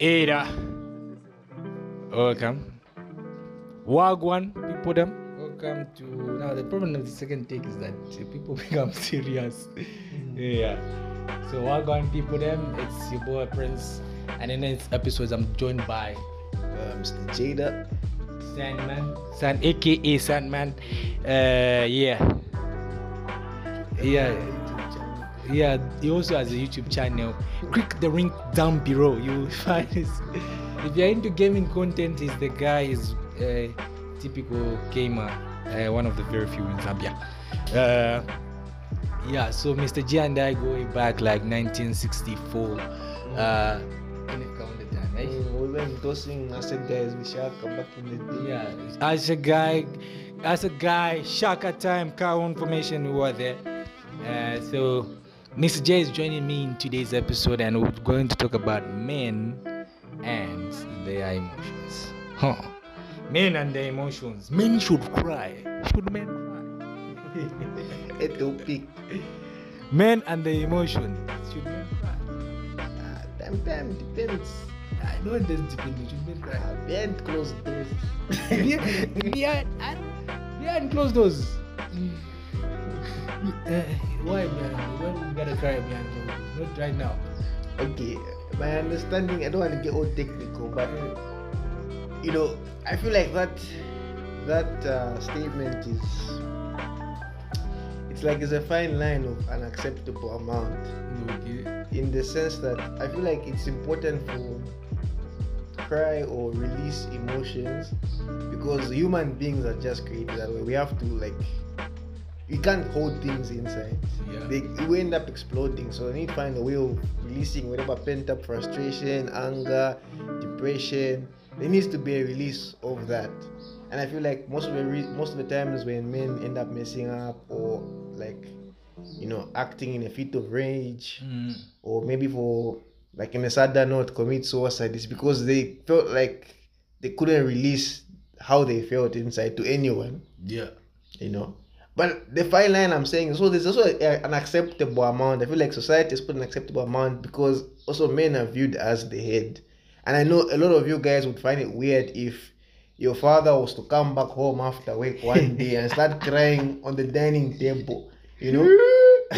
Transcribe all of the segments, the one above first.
Ada. Welcome. Wagwan, people them. Welcome to now the problem of the second take is that people become serious. yeah. So Wagwan people them, it's your boy Prince. And in this episode I'm joined by uh, Mr. Jada. Sandman. Sand aka Sandman. Uh yeah. Yeah. Yeah, he also has a YouTube channel. Click the link down below. You will find this. If you're into gaming content, he's the guy. Is a typical gamer. Uh, one of the very few in Zambia. Uh, yeah. So Mr. G and I go back like 1964. Uh, can you count the time, eh? Mm, we went tossing acid guys with Shaka back in the day. Yeah, as a guy, as a guy, Shaka time, cow information, we were there. Uh, so, Mr. J is joining me in today's episode, and we're going to talk about men and their emotions. Huh? Men and their emotions. Men should cry. Should men cry? A topic. Men and their emotions. Should men cry? Ah, time, time, depends. I know it doesn't depend. Should men cry? Ah, behind closed doors. behind, behind closed doors. Uh, why behind? When we gotta cry behind? Not right now. Okay, my understanding, I don't want to get all technical, but you know, I feel like that that uh, statement is it's like it's a fine line of an acceptable amount Okay. in the sense that I feel like it's important for cry or release emotions because human beings are just created that way. We have to like we can't hold things inside. Yeah. They will end up exploding. So we need to find a way of releasing whatever pent up frustration, anger, depression. There needs to be a release of that. And I feel like most of the re- most of the times when men end up messing up or like you know acting in a fit of rage Mm. or maybe for like in a sadder note commit suicide is because they felt like they couldn't release how they felt inside to anyone Yeah. you know but the fine line i'm saying so there's also a, an acceptable amount i feel like society has put an acceptable amount because also men are viewed as the head and i know a lot of you guys would find it weird if your father was to come back home after work one day and start crying on the dining table you know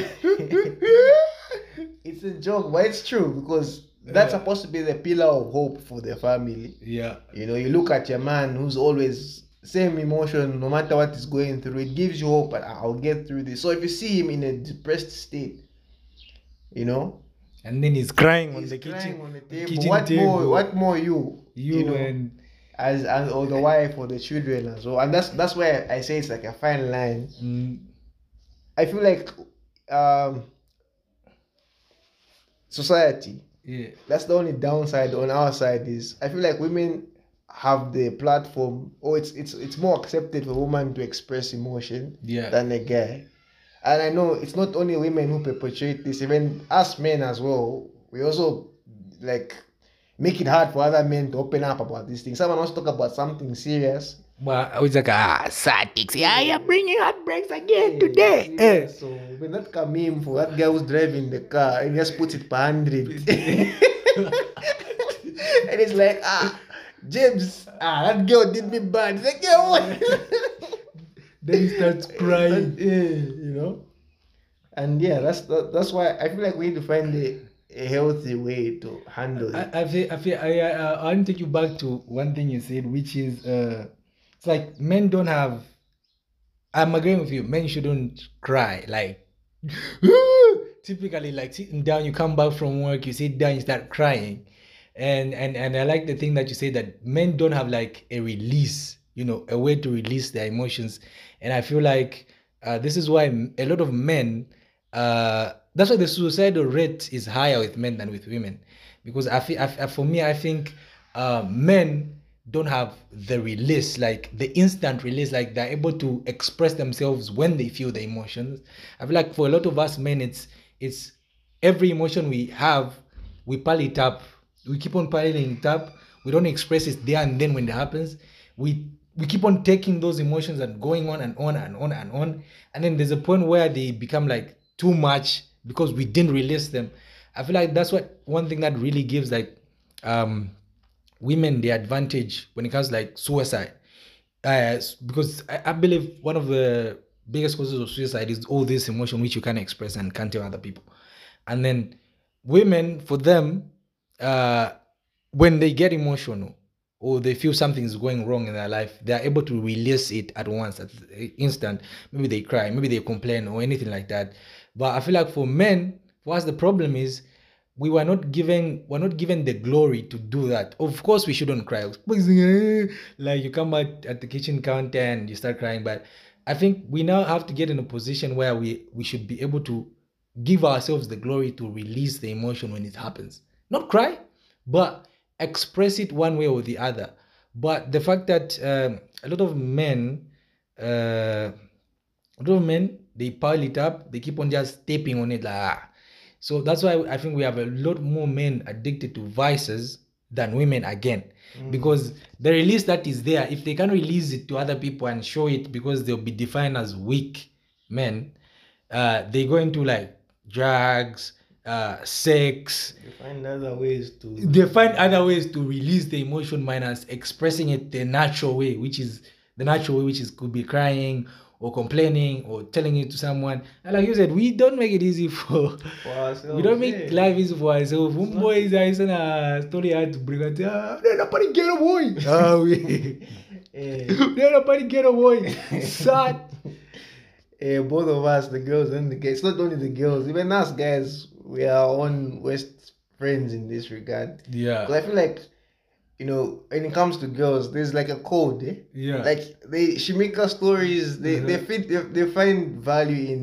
it's a joke but it's true because that's Yeah. supposed to be the pillar of hope for the family Yeah. you know, you look at your man who's always same emotion, no matter what is going through, it gives you hope. But I'll get through this. So if you see him in a depressed state, you know, And then he's crying on the crying kitchen. on the table. kitchen what table. more? What more you? You, know, and as, as or the wife or the children as well. And that's that's why I say it's like a fine line. mm, I feel like um society yeah. that's the only downside on our side is I feel like women have the platform or it's it's it's more accepted for women to express emotion Yeah. than a guy. And I know it's not only women who perpetrate this, even us men as well. We also like make it hard for other men to open up about these things. Someone wants to talk about something serious. Well, I was like, ah, sad dicks. Yeah, you're bringing heartbreaks again today. Eh. So when that come in for that guy who's driving the car and just puts it per hundred. and it's like, ah, James, ah, that girl did me bad. Yeah, what? Then he starts crying. Yeah, you know. And yeah, that's that, that's why I feel like we need to find a, a healthy way to handle it. I, I feel, I feel, I, I, I want to take you back to one thing you said, which is, uh, it's like men don't have. I'm agreeing with you. Men shouldn't cry. Like, typically, like sitting down, you come back from work, you sit down, you start crying, and and and I like the thing that you say that men don't have like a release, you know, a way to release their emotions, and I feel like uh, this is why a lot of men. Uh, that's why the suicidal rate is higher with men than with women, because I feel, I, for me, I think uh, men don't have the release, like the instant release, like they're able to express themselves when they feel the emotions. I feel like for a lot of us men, it's it's every emotion we have, we pile it up. We keep on piling it up. We don't express it there and then when it happens. We we keep on taking those emotions and going on and on and on and on. And then there's a point where they become like too much because we didn't release them. I feel like that's what one thing that really gives like um women the advantage when it comes like suicide uh, because I, I believe one of the biggest causes of suicide is all this emotion which you can't express and can't tell other people and then women for them uh when they get emotional or they feel something is going wrong in their life they are able to release it at once at instant. Maybe they cry maybe they complain or anything like that. But i feel like for men for us the problem is we were not given we're not given the glory to do that. Of course we shouldn't cry. Like you come out at the kitchen counter and you start crying. But i think we now have to get in a position where we we should be able to give ourselves the glory to release the emotion when it happens not cry but express it one way or the other. But the fact that um, a lot of men uh, a lot of men they pile it up they keep on just taping on it like ah. so that's why i think we have a lot more men addicted to vices than women again. Because the release that is there if they can release it to other people and show it because they'll be defined as weak men uh they go into like drugs uh sex. You find other ways to. they find other ways to release the emotion minus expressing it the natural way which is the natural way which is could be crying or complaining or telling it to someone. And like you said we don't make it easy for For ourselves, we don't make yeah. life easy for ourselves. It's one not- boy is a story I had to bring it ah they're not party boy. Ah we Yeah. they're not party get boy. Sad. Eh, both of us, the girls and the guys, not only the girls, even us guys, we are on West friends in this regard. yeah Because I feel like, you know, when it comes to girls, there's like a code. Eh? yeah Like they, she make us stories. They, they Mhm. fit. They, they find value in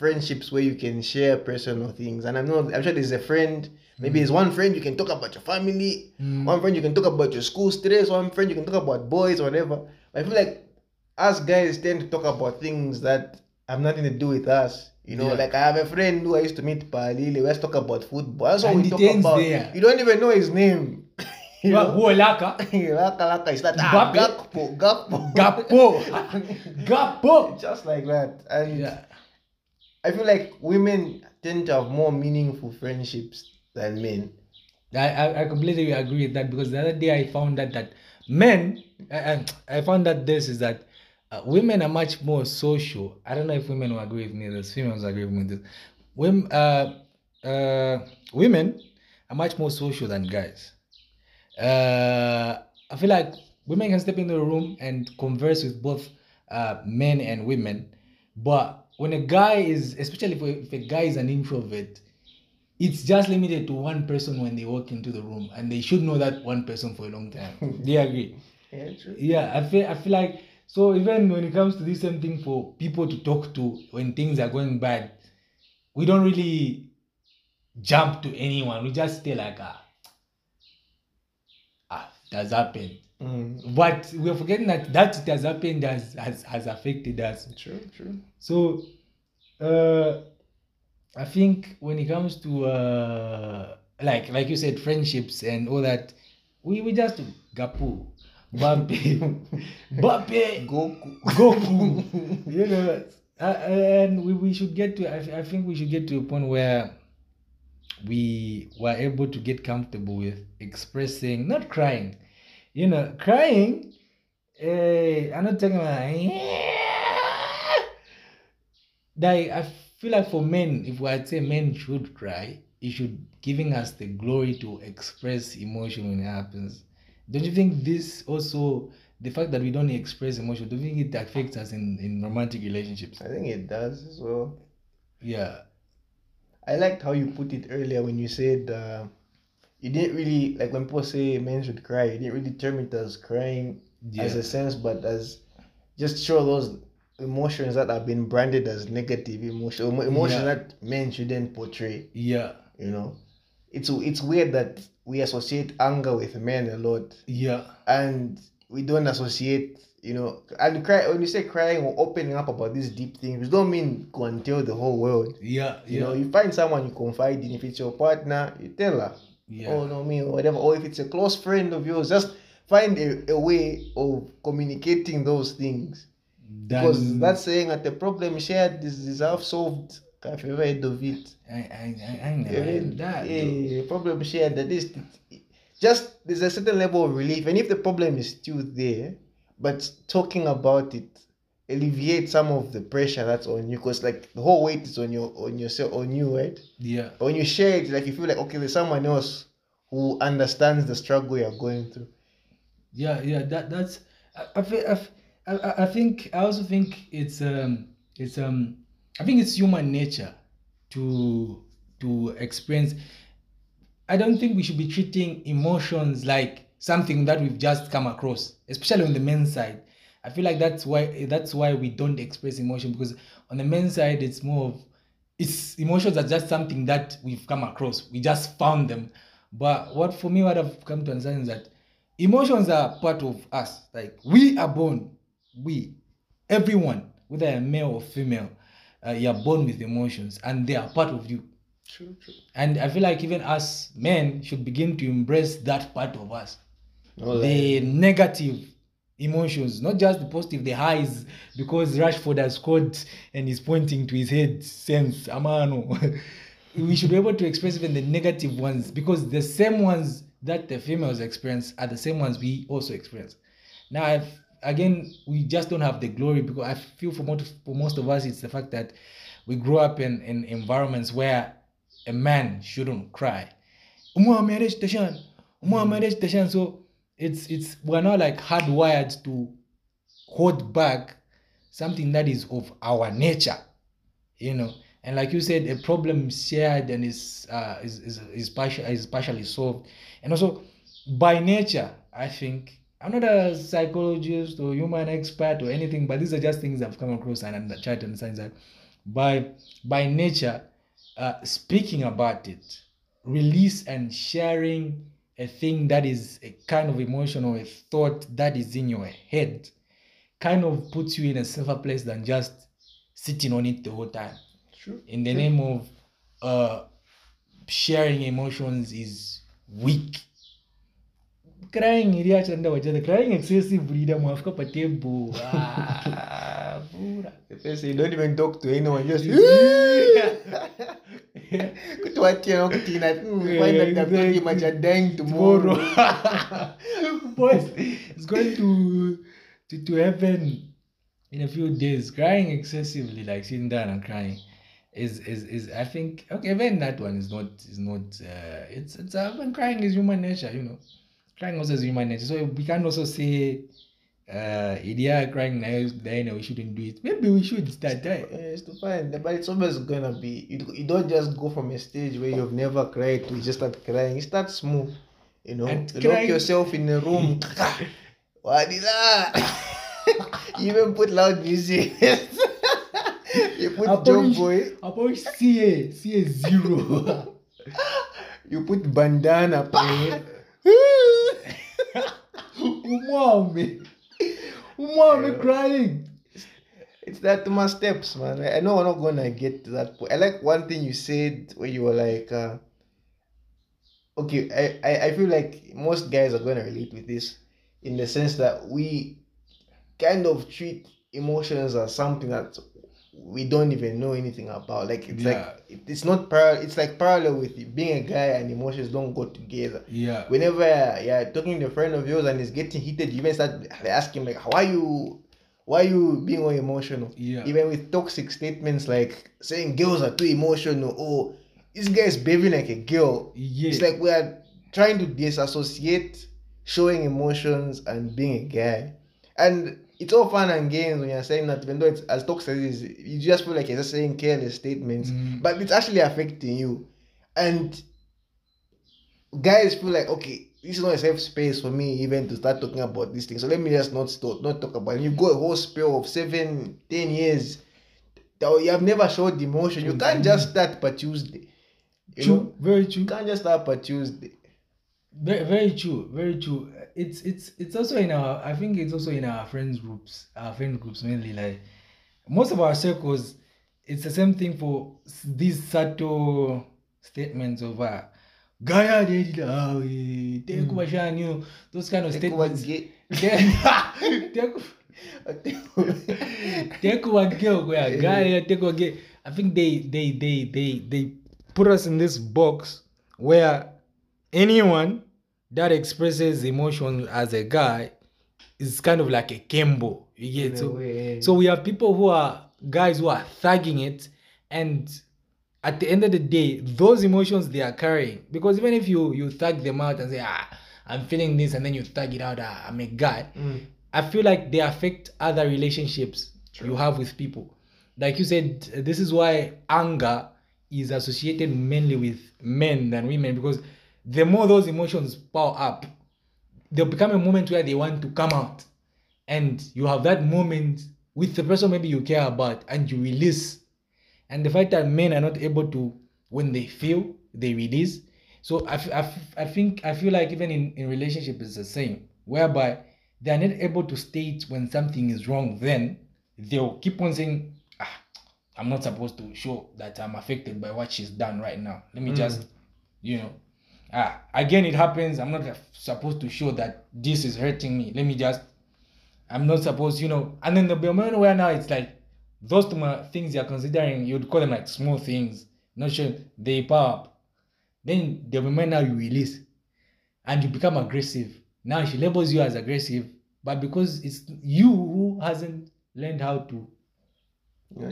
friendships where you can share personal things. And I'm not. I'm sure there's a friend. Maybe it's one friend you can talk about your family. Mm. One friend you can talk about your school stress. One friend you can talk about boys or whatever. I feel like us guys tend to talk about things that have nothing to do with us. You know, Yeah. like I have a friend who I used to meet Palile. Let's talk about football. That's all And we talk about. there. You don't even know his name. you know? Huolaka. laka laka. It's like ah. Gakpo, Gakpo, Gapo. Gapo. Just like that. And Yeah. I feel like women tend to have more meaningful friendships than men. I, I, I completely agree with that because the other day I found that that men I, I found that this is that uh, women are much more social. I don't know if women will agree with me. This females agree with me. This women uh, uh, women are much more social than guys. Uh, I feel like women can step into the room and converse with both uh, men and women, but when a guy is, especially if, if a guy is an introvert, it's just limited to one person when they walk into the room, and they should know that one person for a long time. Do you agree? Yeah, true. Yeah, I feel I feel like so even when it comes to this same thing for people to talk to when things are going bad, we don't really jump to anyone. We just stay like ah, ah that's happened. Mm. But we're forgetting that that it has happened has has, has affected us. True, true. So, uh, I think when it comes to uh, like like you said, friendships and all that, we we just Gapu, Mbappe, Mbappe, Goku. Goku. you know, uh, and we, we should get to. I, I think we should get to a point where we were able to get comfortable with expressing, not crying. You know, crying. eh, I'm not talking about. Like I feel like for men, if we had say men should cry, it should giving us the glory to express emotion when it happens. Don't you think this also the fact that we don't express emotion, do you think it affects us in, in romantic relationships? I think it does as well. Yeah. I liked how you put it earlier when you said uh, you didn't really like when people say men should cry. You didn't really term it as crying Yeah. as a sense, but as just show those emotions that have been branded as negative emotion, emotions Yeah. that men shouldn't portray. yeah. You know, it's it's weird that we associate anger with men a lot, Yeah. and we don't associate. You know, and cry when you say crying or opening up about these deep things, don't mean go and tell the whole world. Yeah. You Yeah. know, you find someone you confide in. If it's your partner, you tell her. yeah. Oh no, me or whatever. Or if it's a close friend of yours, just find a, a way of communicating those things. Because Then- that's saying that the problem shared is, is half solved. You ever heard of it? I, I, I, I never heard that. though. yeah, problem shared. That is, just there's a certain level of relief, and if the problem is still there, but talking about it alleviates some of the pressure that's on you, because like the whole weight is on your on yourself on you, right? Yeah. But when you share it, like you feel like okay, there's someone else who understands the struggle you're going through. yeah yeah that that's I, I, fe- I, f- I- I- I think i also think it's um it's um i think it's human nature to to experience. I don't think we should be treating emotions like something that we've just come across especially on the men's side. I feel like that's why that's why we don't express emotion because on the men's side it's more of it's emotions are just something that we've come across. We just found them. But what for me what i've come to understand is that emotions are part of us. Like we are born we everyone whether male or female uh, you're born with emotions and they are part of you True, true. and i feel like even us men should begin to embrace that part of us the negative emotions, not just the positive, the highs, because Rashford has scored and is pointing to his head, sense, Amano. we should be able to express even the negative ones because the same ones that the females experience are the same ones we also experience. Now, I've, again, we just don't have the glory because I feel for most, for most of us, it's the fact that we grew up in, in environments where a man shouldn't cry. Umwa marriage tashan. Umwa marriage tashan. So it's it's we're not like hardwired to hold back something that is of our nature, you know. And like you said, a problem shared and is uh, is is is, partial, is partially solved. And also, by nature, I think I'm not a psychologist or human expert or anything, but these are just things I've come across and, and tried to understand that by by nature, uh, speaking about it, release and sharing a thing that is a kind of emotion or a thought that is in your head kind of puts you in a safer place than just sitting on it the whole time True. in the name of uh sharing emotions is weak crying iliacha nda wacheza crying excessive da mwafika pa table ah, bura. The person you don't even talk to anyone, just kutuatia nokutina Yeah, find that exactly. exactly. much are dying tomorrow. tomorrow. Boys, it's going to, to to heaven in a few days. Crying excessively, like sitting down and crying, is is is. I think okay. Even that one is not is not. Uh, it's it's. Uh, crying is human nature, you know. Crying also is human nature. So we can also say, uh, yeah, crying now, then we shouldn't do it. Maybe we should start that. Yeah, it's to find, but it's always gonna be. You, you don't just go from a stage where you've never cried to just start crying. You start smooth, you know. And you crying- lock yourself in a room. what is that? you even put loud music. you put Joeboy. Probably CA, CA zero. You put bandana. Umwami. Umwami crying. It's that my steps, man. I know we're not gonna get to that point. I like one thing you said where you were like, uh, okay, I, I, I feel like most guys are gonna relate with this in the sense that we kind of treat emotions as something that we don't even know anything about. Like it's Yeah. like it's not parallel. It's like parallel with being a guy and emotions don't go together Yeah. whenever you're talking to a friend of yours and he's getting heated, you even start asking like, why you, why you being all emotional? Yeah. Even with toxic statements like saying girls are too emotional or this guy is behaving like a girl. Yeah. It's like we are trying to disassociate showing emotions and being a guy. And it's all fun and games when you're saying that, even though it's as toxic as it is, you just feel like you're just saying careless statements, Mm. but it's actually affecting you. And guys feel like, okay, this is not a safe space for me even to start talking about these things. So let me just not start, not talk about it. You go a whole spell of seven, ten years that you have never showed emotion. You can't just start per Tuesday. You know? Very true. You can't just start per Tuesday. Very, very true. Very true. It's it's it's also in our. I think it's also in our friends groups. Our friend groups mainly. Like most of our circles, it's the same thing for these subtle statements of uh, Gaya did uh, take you those kind of statements. Take- take over girl where a guy take gay. I think they they they they they put us in this box where anyone that expresses emotion as a guy is kind of like a Kembo. You get so way, so we have people who are guys who are thugging it, and at the end of the day, those emotions they are carrying. Because even if you you thug them out and say, ah, I'm feeling this, and then you thug it out, ah, I'm a guy. Mm. I feel like they affect other relationships you have with people. Like you said, this is why anger is associated mainly with men than women because the more those emotions power up, there'll become a moment where they want to come out. And you have that moment with the person maybe you care about and you release. And the fact that men are not able to, when they feel, they release. So I, I, I think, I feel like even in, in relationship it's the same, whereby they are not able to state when something is wrong, then they'll keep on saying, ah, I'm not supposed to show that I'm affected by what she's done right now. Let me Mm. just, you know, ah, again, it happens. I'm not supposed to show that this is hurting me. Let me just, I'm not supposed, you know, and then there'll be a moment where now it's like, those two things you're considering, you'd call them like small things, not sure they power up. Then the moment now you release and you become aggressive. Now she labels you as aggressive, but because it's you who hasn't learned how to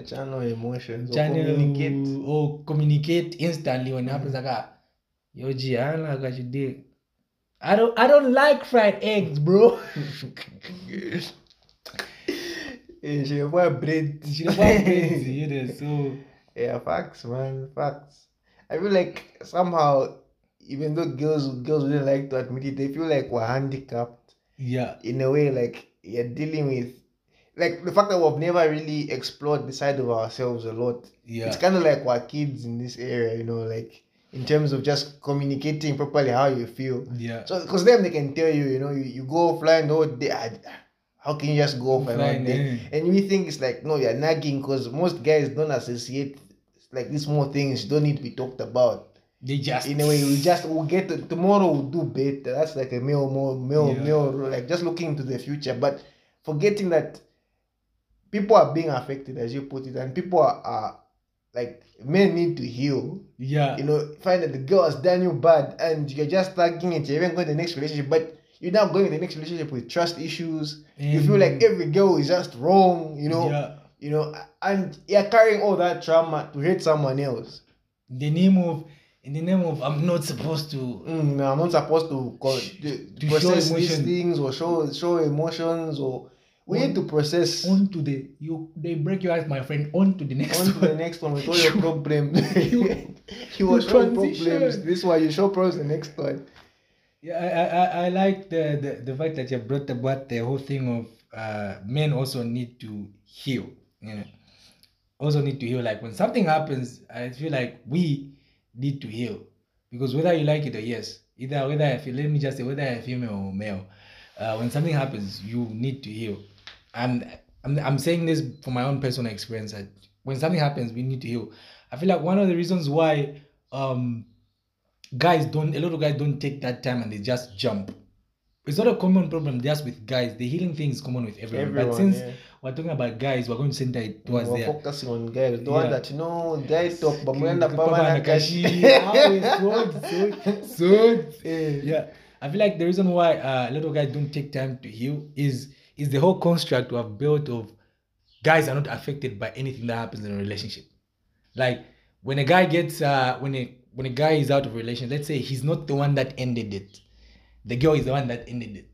channel emotions or channel communicate. or communicate instantly when it happens like ah, yo G, I don't like what you did. I don't I don't like fried eggs, bro. Eh, she want bread. She want crazy, you know. So Yeah, facts, man, facts. I feel like somehow, even though girls girls wouldn't like to admit it, they feel like we're handicapped yeah, in a way. Like you're dealing with, like the fact that we've never really explored the side of ourselves a lot. yeah. It's kind of like we're kids in this area, you know, like in terms of just communicating properly how you feel. yeah. So, because them they can tell you, you know, you, you go offline all day. I- How can you just go offline all day? eh. And we think it's like, no, you're nagging because most guys don't associate like these small things don't need to be talked about. They just In a way, we just we'll get to, tomorrow we'll do better. That's like a male, more male, Yeah. male, like just looking into the future, but forgetting that people are being affected, as you put it, and people are, are like men need to heal yeah. you know, find that the girl has done you bad and you're just tagging it, you're even going to the next relationship, but you're now going to the next relationship with trust issues. you feel like every girl is just wrong, you know, yeah. you know, and you're carrying all that trauma to hate someone else. In the name of in the name of I'm not supposed to Mm, no, I'm not supposed to, co- to, To process these things or show show emotions or we On- need to process on to the you they break your eyes, my friend, on to the next on to the one. next one with all your problems. You- you was you showing transition. problems. This one you show problems the next one. Yeah, I, I, I- I like the, the, the fact that you brought about the whole thing of uh, men also need to heal. You know, also need to heal. Like when something happens, I feel like we need to heal because whether you like it or yes, either whether I feel let me just say whether I female or male, uh, when something happens, you need to heal. And I'm, I'm saying this from my own personal experience that when something happens, we need to heal. I feel like one of the reasons why um guys don't a lot of guys don't take that time and they just jump. It's not a common problem just with guys. The healing thing is common with everyone. but since yeah. we're talking about guys, we're going to center it towards we're there. focusing on guys. The Yeah. one that you know, guy talk, but mwenda Papa pama na Nakashi. kashi. Ah, sword, sword, sword. Yeah. Yeah, I feel like the reason why uh, a lot of guys don't take time to heal is is the whole construct we have built of guys are not affected by anything that happens in a relationship. Like when a guy gets uh when a when a guy is out of a relation, let's say he's not the one that ended it, the girl is the one that ended it.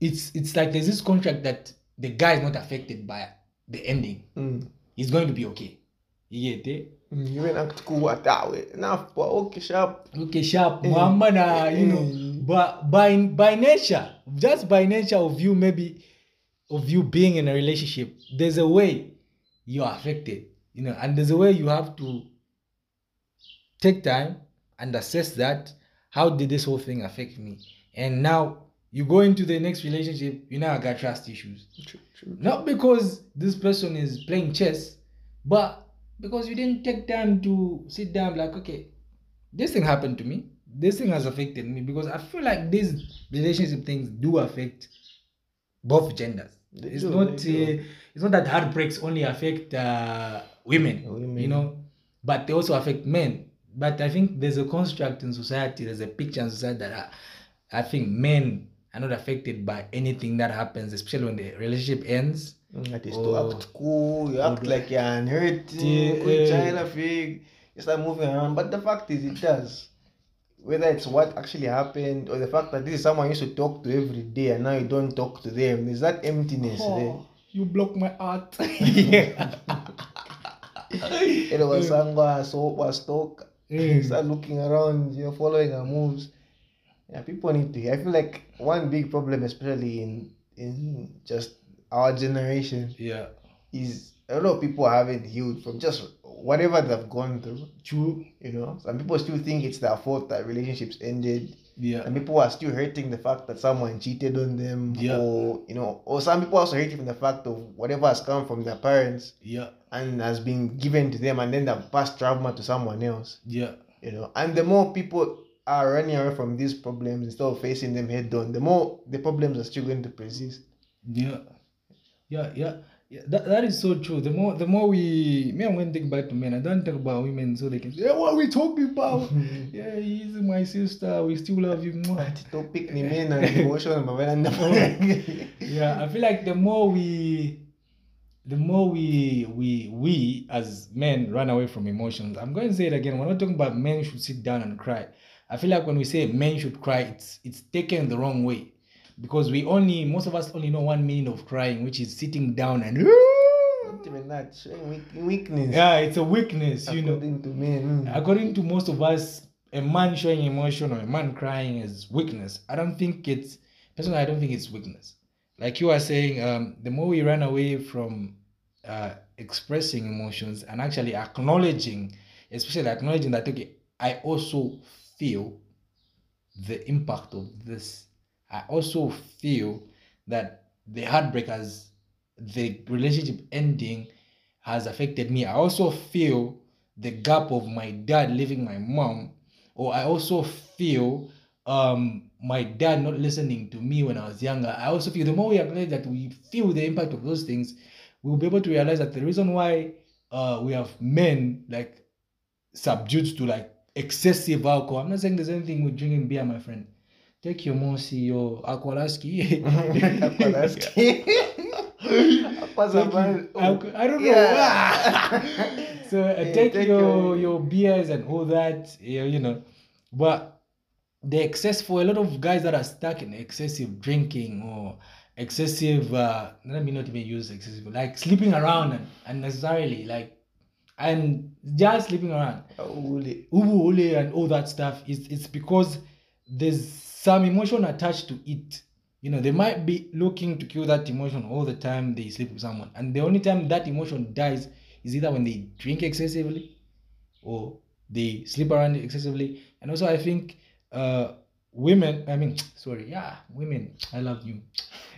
It's it's like there's this contract that the guy is not affected by the ending. Mm. He's going to be okay. You get it? Mm, You went act cool at that way. Enough, but okay, sharp. Okay, sharp. Eh, Muhammad, uh, you know, eh. But by by nature, just by nature of you, maybe of you being in a relationship, there's a way you are affected, you know, and there's a way you have to take time and assess that. How did this whole thing affect me? And now you go into the next relationship, you now got trust issues. True, true. Not because this person is playing chess, but because you didn't take time to sit down like, okay, this thing happened to me. This thing has affected me because I feel like these relationship things do affect both genders. They it's do, not uh, it's not that heartbreaks only affect uh, women, Women. you know, but they also affect men. but I think there's a construct in society, there's a picture in society that I, I think men are not affected by anything that happens, especially when the relationship ends. That is Oh. to act cool, you act like you're unhurt, Yeah. China fig, you start moving around. But the fact is, it does. Whether it's what actually happened or the fact that this is someone you used to talk to every day and now you don't talk to them, there's that emptiness there. you block my heart. It was sangwa, so was talk. Mm. Start looking around, you know, following her moves. Yeah, people need to hear. I feel like one big problem, especially in in just our generation, yeah, is a lot of people haven't healed from just whatever they've gone through. true. You know, some people still think it's their fault that relationships ended. Yeah, And people are still hurting the fact that someone cheated on them, Yeah. or you know, or some people also hurting from the fact of whatever has come from their parents yeah, and has been given to them, and then they've passed trauma to someone else. yeah, You know, and the more people are running away from these problems instead of facing them head on, the more the problems are still going to persist. yeah, yeah, yeah. Yeah, that, that is so true. The more the more we me, I'm to think back to men. I don't talk about women so they can say, yeah, what are we talking about? yeah, he's my sister. We still love you. more. But topic ni men and emotion, yeah, I feel like the more we, the more we we we as men run away from emotions. I'm going to say it again. We're not talking about men should sit down and cry. I feel like when we say men should cry, it's it's taken the wrong way, because we only most of us only know one meaning of crying, which is sitting down and. Not even that, weak, weakness. Yeah, it's a weakness, you know. according to men. mm. According to most of us, a man showing emotion or a man crying is weakness. I don't think it's personally. I don't think it's weakness. Like you are saying, um, the more we run away from uh, expressing emotions and actually acknowledging, especially acknowledging that okay, I also feel the impact of this. I also feel that the heartbreak has the relationship ending has affected me. I also feel the gap of my dad leaving my mom, or I also feel um my dad not listening to me when I was younger. I also feel the more we acknowledge that we feel the impact of those things, we'll be able to realize that the reason why uh we have men like subdued to like excessive alcohol. I'm not saying there's anything with drinking beer, my friend. Take your Mosi, your Aqualaski. Aqualaski. I don't know. Yeah. so uh, Yeah, take, take your, your- your beers and all that, you you know. But the excess for a lot of guys that are stuck in excessive drinking or excessive, uh, let me not even use excessive, like sleeping around and unnecessarily, like, and just sleeping around Uli. ubu ule and all that stuff is it's because there's some emotion attached to it. You know they might be looking to kill that emotion all the time they sleep with someone. And the only time that emotion dies is either when they drink excessively or they sleep around excessively. And also i think uh women i mean sorry yeah women i love you.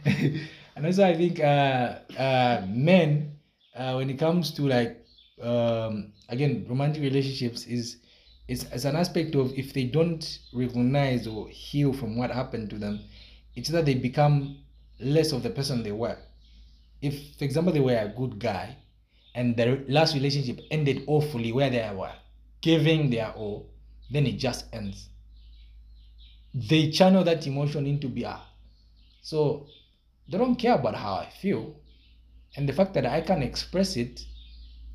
And also i think uh uh men uh when it comes to like um again romantic relationships is it's, it's an aspect of if they don't recognize or heal from what happened to them it's that they become less of the person they were. If for example they were a good guy and their last relationship ended awfully where they were giving their all then it just ends. They channel that emotion into beer so they don't care about how i feel. And the fact that i can express it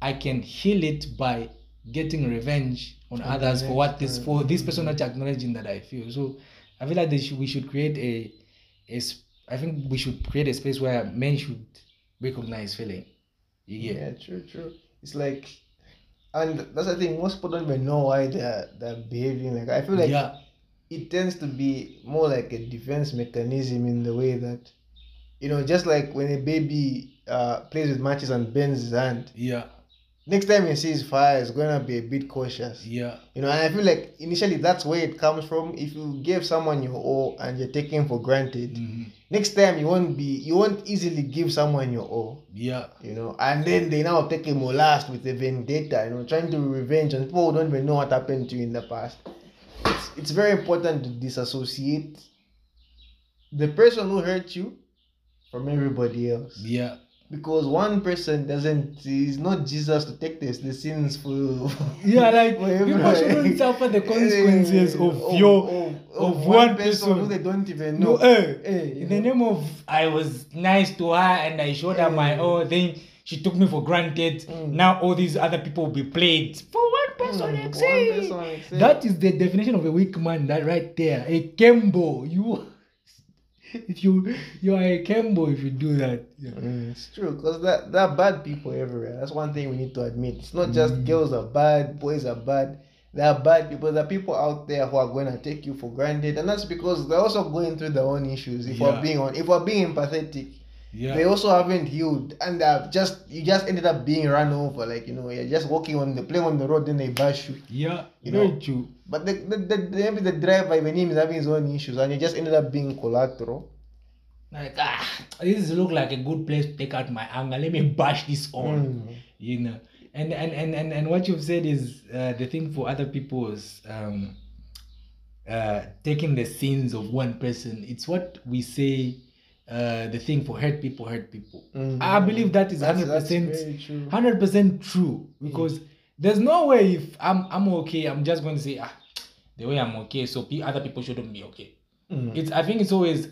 i can heal it by getting revenge on others for what this for this person. not acknowledging that i feel so i feel like they should, we should create a, a i think we should create a space where men should recognize feeling get Yeah, true, true. It's like, and that's the thing. Most people don't even know why they're they're behaving like. I feel like yeah it tends to be more like a defense mechanism in the way that, you know, just like when a baby uh plays with matches and bends his hand, yeah next time he sees fire, he's gonna be a bit cautious. yeah You know, and I feel like initially that's where it comes from. If you give someone your all and you're taking for granted, mhm, next time you won't be you won't easily give someone your all. yeah you know, and then they now take a molest with a vendetta, you know, trying to revenge on people who don't even know what happened to you in the past. It's, it's very important to disassociate the person who hurt you from everybody else. yeah because one person doesn't is not Jesus to take this the sins for Yeah, like for people shouldn't suffer the consequences of Of- your of, of one, one person, person. who they don't even no. know. eh, Eh, you in the know. name of I was nice to her and I showed her my Eh. own thing. She took me for granted. Mm. Now all these other people will be played for one person. Mm, for say. one person. That is the definition of a weak man. That right there, a Kembo. You, you you are a Kembo if you do that. Yeah. Mm, it's true because that there are bad people everywhere. That's one thing we need to admit. It's not just Mm. girls are bad, boys are bad. There are bad people. There are people out there who are going to take you for granted, and that's because they're also going through their own issues. If Yeah. we're being on, if we're being empathetic, Yeah. they also haven't healed, and they're just you just ended up being run over. Like you know, you're just walking on the playing on the road, then they bash you. yeah. You very know. true. But the, the, the, the maybe the driver, even him, is having his own issues, and he just ended up being collateral. Like ah, this look like a good place to take out my anger. Let me bash this on. Mm. you know and and and and, and what you've said is uh, the thing for other people is um uh taking the sins of one person it's what we say uh the thing for hurt people hurt people Mhm. i believe that is that's 100% true. 100% true because there's no way if i'm i'm okay i'm just going to say ah the way i'm okay so pe- other people shouldn't be okay Mm. it's i think it's always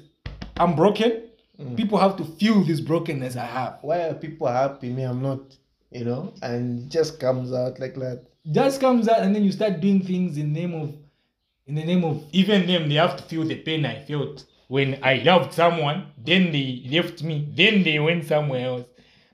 i'm broken Mm. people have to feel this brokenness i have why are people happy me i'm not you know and it just comes out like that just comes out and then you start doing things in the name of in the name of even them they have to feel the pain i felt when i loved someone then they left me then they went somewhere else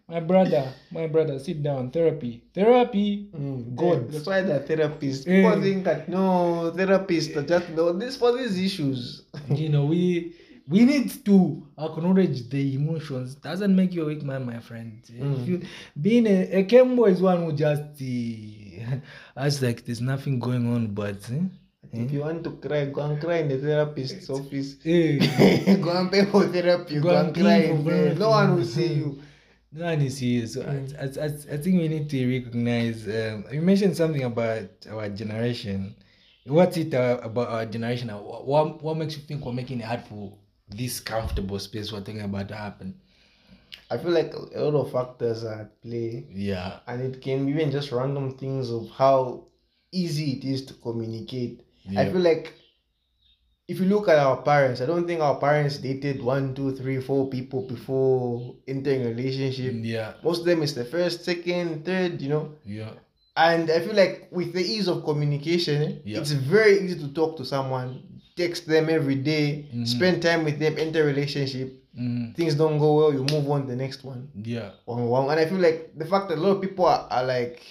my brother my brother sit down therapy therapy Mm, God. that's why the therapists people think that no therapists are just no this for these issues you know we we need to acknowledge the emotions doesn't make you a weak man my friend Mm. if you being a, a Kembo is one who just uh, acts like there's nothing going on but eh? If you want to cry go and cry in the therapist's office go and pay for therapy go, Go and and cry pay for in there. therapy. no one will see you No one is here. So Mm. I, I, I, I think we need to recognize. Um, you mentioned something about our generation. What's it uh, about our generation? What, what makes you think we're making it hard for this comfortable space we're talking about to happen? i feel like a lot of factors are at play Yeah. and it can be even just random things of how easy it is to communicate I feel like if you look at our parents, I don't think our parents dated one, two, three, four people before entering a relationship. Yeah. Most of them is the first, second, third, you know. Yeah. And I feel like with the ease of communication, Yeah. it's very easy to talk to someone, text them every day, Mhm. spend time with them, enter a relationship. Mm, Things don't go well, you move on to the next one. yeah. One, one. And I feel like the fact that a lot of people are, are like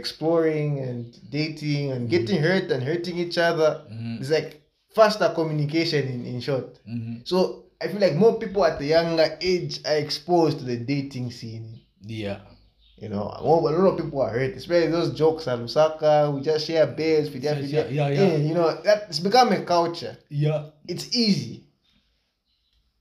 exploring and dating and Mhm. getting hurt and hurting each other. Mhm. It's like faster communication in, in short. Mhm. So I feel like more people at the younger age are exposed to the dating scene. Yeah. You know, a lot of people are hurt, especially those jokes at Lusaka. We just share beds, we just, Yeah, yeah, yeah. You know, that it's become a culture. Yeah. It's easy.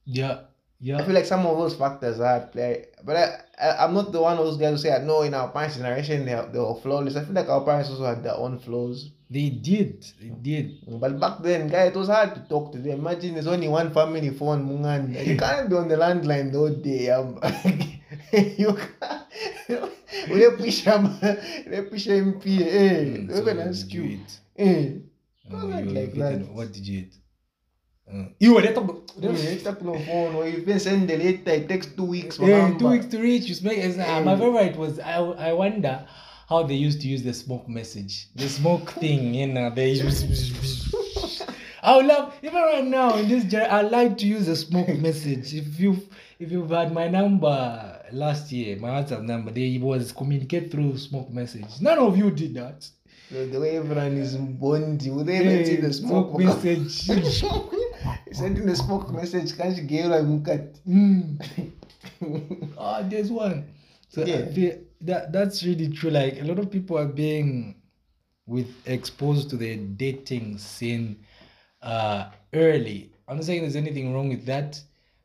Yeah. Yeah. I feel like some of those factors are at play. But I, I, I'm not the one of those guys who say, no, in our parents' generation, they, are, they were flawless. I feel like our parents also had their own flaws. They did. They did. But back then, guy, it was hard to talk to them. Imagine there's only one family phone, Mungan. You can't be on the landline the whole day. Um, you can't. Ule ule pusha MP. Eh, Mm, so even what ask you? Eh, like that. What did you eat? Uh, you were that. eh, talk no phone. Or you even send the letter. It takes two weeks. for Yeah, number. two weeks to reach. You speak. Uh, my favorite was I. I wonder how they used to use the smoke message, the smoke thing. You know, they use. I would love even right now in this. gen- I like to use the smoke message. If you if you've had my number last year, my WhatsApp number, they was communicate through smoke message. None of you did that. The, the way everyone is bondi. Would they even see Yeah, the smoke? smoke message. Sending the smoke message. Can't you get like Mukat? Mm. oh, there's one. So Yeah. that that's really true. Like a lot of people are being with exposed to the dating scene uh early. I'm not saying there's anything wrong with that,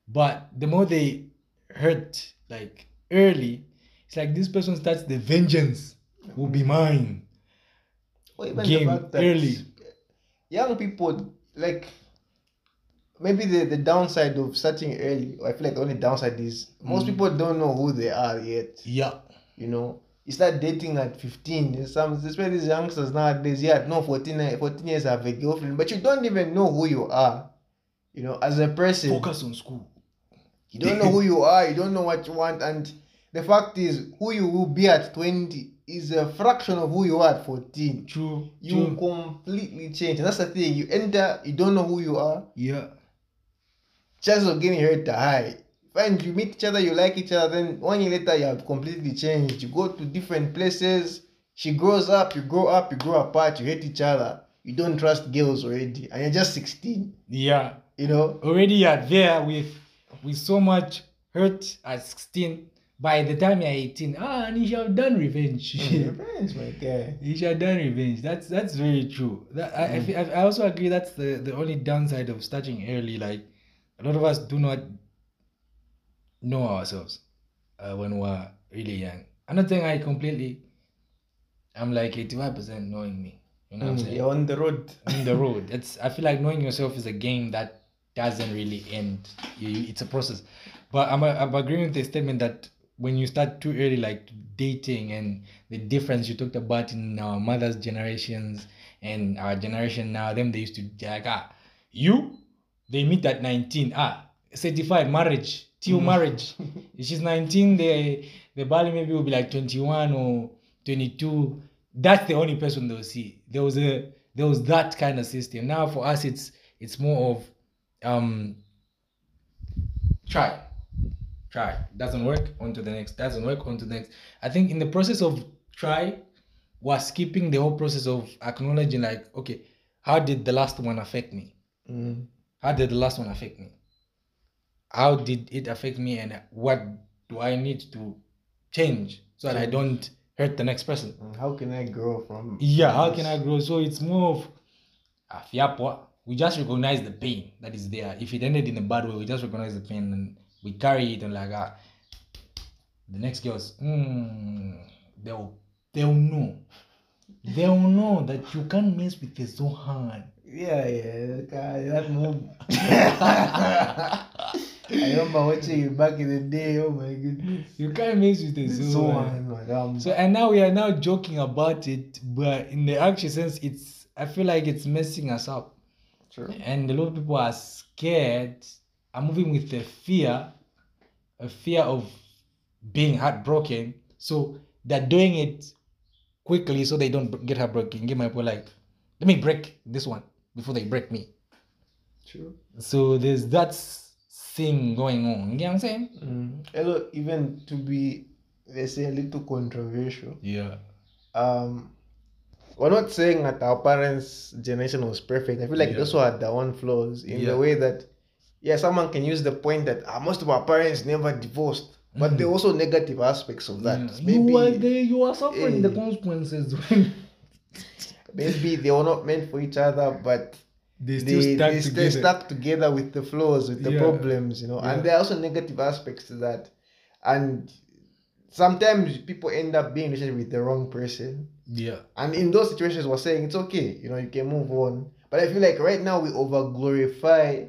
but the more they hurt like early, it's like this person starts the vengeance will be mine. Or even Game the fact that early. young people like maybe the, the downside of starting early, I feel like the only downside is most Mm. people don't know who they are yet. Yeah. You know, you start dating at 15. There's Some, especially these youngsters nowadays, yeah, no, 14, 14 years have a girlfriend, but you don't even know who you are. You know, as a person, Focus on school. you don't know who you are, you don't know what you want, and the fact is, who you will be at 20 is a fraction of who you are at 14. True. You True. completely change. And that's the thing. You enter, you don't know who you are. Yeah. Chances of getting hurt are high. Fine, you meet each other, you like each other, then one year later you have completely changed. You go to different places. She grows up, you grow up, you grow apart, you hate each other. You don't trust girls already, and you're just 16. Yeah. You know, Already you're there with with so much hurt at 16. By the time you're 18, ah, and you should have done revenge. Revenge, my guy. You should have done revenge. That's that's very true. That I, I, Mm. I I also agree. That's the the only downside of starting early. Like a lot of us do not know ourselves uh, when we're really young. I'm not saying I completely. I'm like 85 percent knowing me. You know what I'm Mm, saying? you're on the road. on the road. It's I feel like knowing yourself is a game that doesn't really end. You, it's a process. But I'm I'm agreeing with the statement that when you start too early, like dating and the difference you talked about in our mother's generations and our generation now, them they used to be like ah, you they meet at 19 ah certified marriage till Mhm. marriage. If she's 19, the the Bali maybe will be like 21 or 22. That's the only person they'll see. There was a there was that kind of system. Now for us, it's it's more of um try, try. Doesn't work, on to the next. Doesn't work, on to the next. I think in the process of try, we're skipping the whole process of acknowledging like, okay, how did the last one affect me? Mm. How did the last one affect me? How did it affect me, and what do I need to change so that I don't hurt the next person? Mm, How can I grow from? Yeah, how can I grow? So it's more of ah, fiapo. We just recognize the pain that is there. If it ended in a bad way, we just recognize the pain and we carry it and like ah, the next girls, mm, they'll they'll know. They'll know that you can't mess with the Zohan. Yeah, yeah, guy, that move. I remember watching you back in the day. Oh my goodness. You can't mess with the So Zohan. Uh, so and now we are now joking about it, but in the actual sense, it's I feel like it's messing us up. True. and a lot of people are scared are moving with the fear a fear of being heartbroken so they're doing it quickly so they don't get heartbroken get my point like let me break this one before they break me True. so there's that thing going on you get what i'm saying Mm. Hello, even to be, let's say, a little controversial. yeah Um, we're not saying that our parents' generation was perfect. I feel like Yeah. they also had their own flaws in Yeah. the way that, yeah, someone can use the point that ah, most of our parents never divorced, but Mhm. there are also negative aspects of that. Yeah. you are there you are suffering the Eh. consequences maybe they were not meant for each other, but they still they, stuck they together stay stuck together with the flaws, with the Yeah. problems, you know. Yeah. And there are also negative aspects to that. And sometimes people end up being in relationship with the wrong person. yeah And in those situations, we're saying it's okay, you know, you can move on. But I feel like right now we over glorify